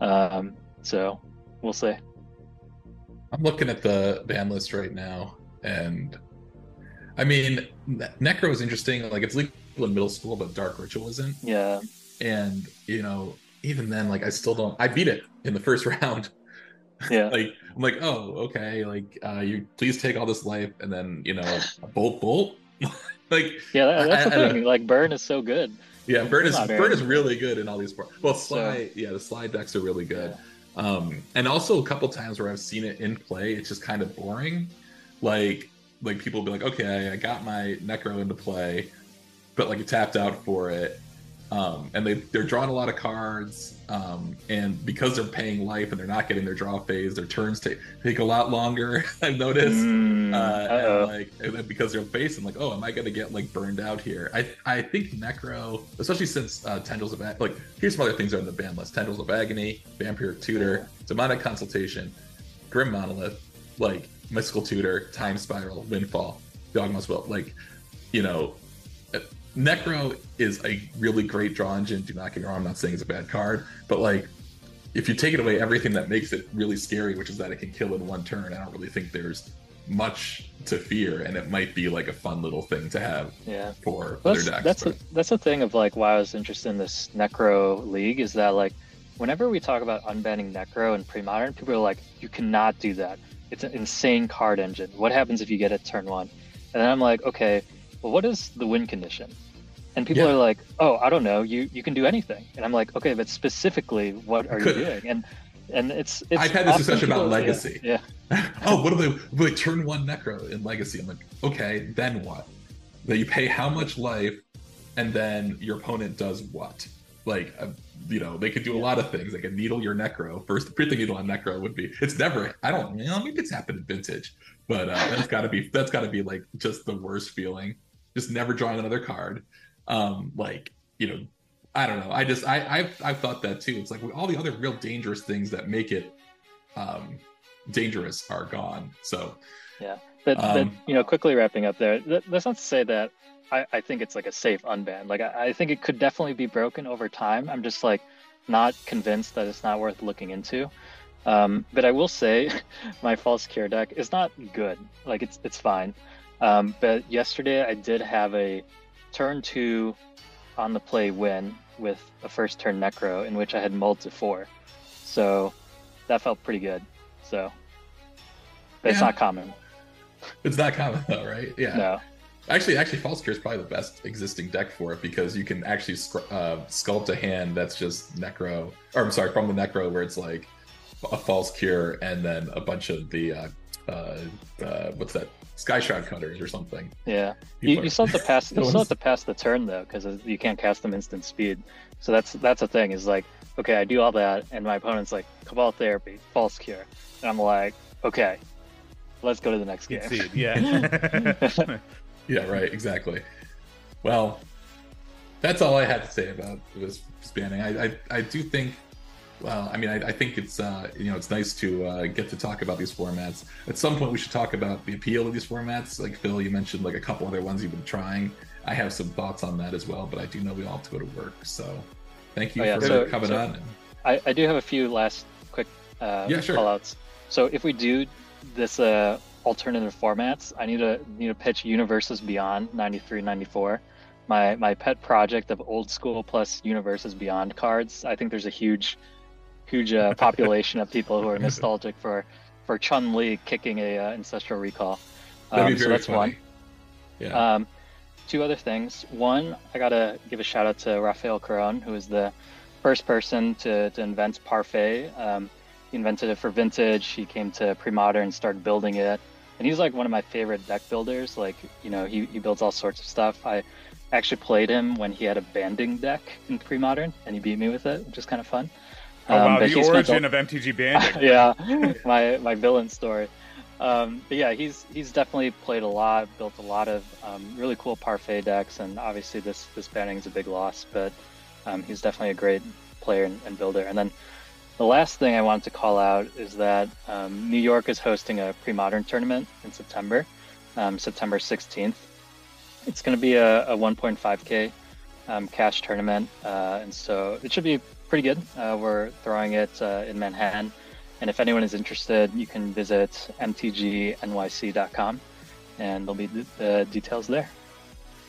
Um, so we'll see. I'm looking at the ban list right now, and I mean, Necro is interesting. Like it's legal in middle school, but Dark Ritual isn't. Yeah, And you know, even then, like I still don't. I beat it in the first round. Yeah. like I'm like, oh, okay. Like uh, you please take all this life, and then you know, bolt, bolt. like Yeah, that, that's I- the I thing. Like Burn is so good. Yeah, Burn is Burn is really good in all these parts. Well, slide, yeah, the slide decks are really good. Um, and also a couple times where I've seen it in play, it's just kind of boring. Like, like people will be like, okay, I got my Necro into play, but like you tapped out for it, Um, and they they're drawing a lot of cards, um, and because they're paying life and they're not getting their draw phase, their turns take take a lot longer. I've noticed, Mm, uh, and like and then because they're facing like, oh, am I gonna get like burned out here? I I think Necro, especially since uh, Tendrils of Ag- like here's some other things that are on the ban list: Tendrils of Agony, Vampiric Tutor, Demonic Consultation, Grim Monolith, like Mystical Tutor, Time Spiral, Windfall, Yawgmoth's Will. Like, you know, Necro is a really great draw engine. Do not get me wrong. I'm not saying it's a bad card, but like, if you take it away everything that makes it really scary, which is that it can kill in one turn, I don't really think there's much to fear, and it might be like a fun little thing to have Yeah. for Well, other that's decks. that's but- the, that's the thing of like why I was interested in this Necro league is that like whenever we talk about unbanning Necro and pre-modern, people are like, you cannot do that. It's an insane card engine. What happens if you get it turn one? And then I'm like, okay, well, what is the win condition? And people Yeah. are like, oh, I don't know. You you can do anything. And I'm like, okay, but specifically, what are you doing? And and it's it's. I've had this discussion about people- yeah, legacy. Yeah. oh, what if they, they turn one Necro in Legacy? I'm like, okay, then what? That you pay how much life, and then your opponent does what? Like, uh, you know, they could do a lot of things. They could needle your Necro. First, the pretty needle on Necro would be. It's never. I don't. You know, maybe it's happened in Vintage, but uh, that's got to be. That's got to be like just the worst feeling. Just never drawing another card. Um, like you know, I don't know. I just I I've I've thought that too. It's like all the other real dangerous things that make it um dangerous are gone. So But, but Um, you know, quickly wrapping up there, th- that's not to say that I, I think it's like a safe unban. Like I, I think it could definitely be broken over time. I'm just like not convinced that it's not worth looking into. Um, but I will say, my false cure deck is not good. Like it's it's fine. Um, but yesterday I did have a turn two on the play win with a first turn necro in which I had mulled to four. So that felt pretty good. So but it's not common. it's not common though, right? Yeah. No. Actually, actually, False Cure is probably the best existing deck for it because you can actually uh, sculpt a hand that's just Necro, or I'm sorry, from the Necro where it's like a False Cure and then a bunch of the uh, uh, uh, what's that Skyshroud Cutters or something. Yeah, People you, are- you still have to pass. You still have to pass the turn though, because you can't cast them instant speed. So that's that's the thing. Is like, okay, I do all that, and my opponent's like Cabal Therapy, False Cure, and I'm like, okay, let's go to the next game. Concede, yeah. Yeah, right, exactly. Well, that's all I had to say about this spanning. I, I, I do think, well, I mean, I, I think it's, uh, you know, it's nice to uh, get to talk about these formats. At some point, we should talk about the appeal of these formats. Like Phil, you mentioned like a couple other ones you've been trying. I have some thoughts on that as well, but I do know we all have to go to work. So, thank you Oh, yeah, for so- coming so- on. I, I do have a few last quick uh, Yeah, sure. callouts. So if we do this uh, alternative formats, I need to need to pitch Universes Beyond 93, 94. My my pet project of old school plus Universes Beyond cards. I think there's a huge, huge uh, population of people who are nostalgic for for Chun Li kicking a uh, ancestral recall. Um, so that's funny. one. Yeah. Um, two other things. One, I gotta give a shout out to Rafael Caron, who is the first person to, to invent Parfait. Um, he invented it for vintage. He came to pre-modern, started building it, and he's like one of my favorite deck builders. Like you know, he, he builds all sorts of stuff. I actually played him when he had a banding deck in pre-modern, and he beat me with it, which is kind of fun. Oh wow, Um, the origin of MTG banding. yeah, my my villain story. Um, but yeah, he's he's definitely played a lot, built a lot of um, really cool parfait decks, and obviously this this banning is a big loss, but um, he's definitely a great player and, and builder. And then the last thing I wanted to call out is that um, New York is hosting a pre-modern tournament in September, um, September 16th. It's going to be a, a 1.5k um, cash tournament, uh, and so it should be pretty good. Uh, we're throwing it uh, in Manhattan. And if anyone is interested, you can visit mtgnyc.com and there'll be the, the details there.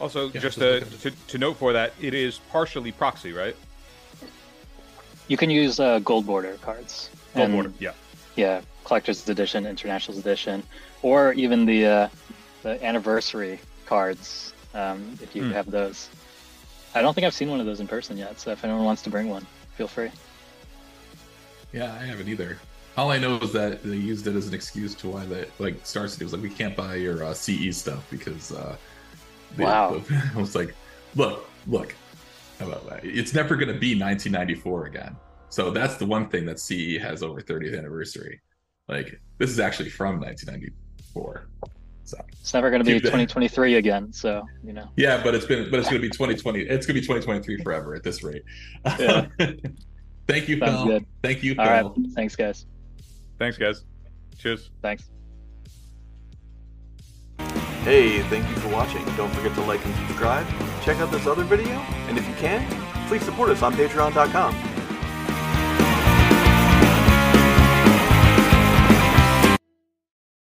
Also, Yeah, just just to, to, to note for that, it is partially proxy, right? You can use uh, gold border cards. Gold and, border, yeah. Yeah, collector's edition, international's edition, or even the uh, the anniversary cards um, if you Hmm. have those. I don't think I've seen one of those in person yet, so if anyone wants to bring one, feel free. Yeah, I haven't either. All I know is that they used it as an excuse to why they like Star City was like, we can't buy your uh, CE stuff because uh, they- Wow. I was like, look, look, How about that? It's never going to be 1994 again. So that's the one thing that CE has over 30th anniversary. Like this is actually from 1994. So It's never going to be 2023 again. So you know. yeah, but it's been but it's going to be 2020. It's going to be 2023 forever at this rate. Yeah. Thank you, Sounds Phil. good. Thank you, Phil. All right. Thanks, guys. Thanks, guys. Cheers. Thanks. Hey, thank you for watching. Don't forget to like and subscribe. Check out this other video, and if you can, please support us on patreon.com.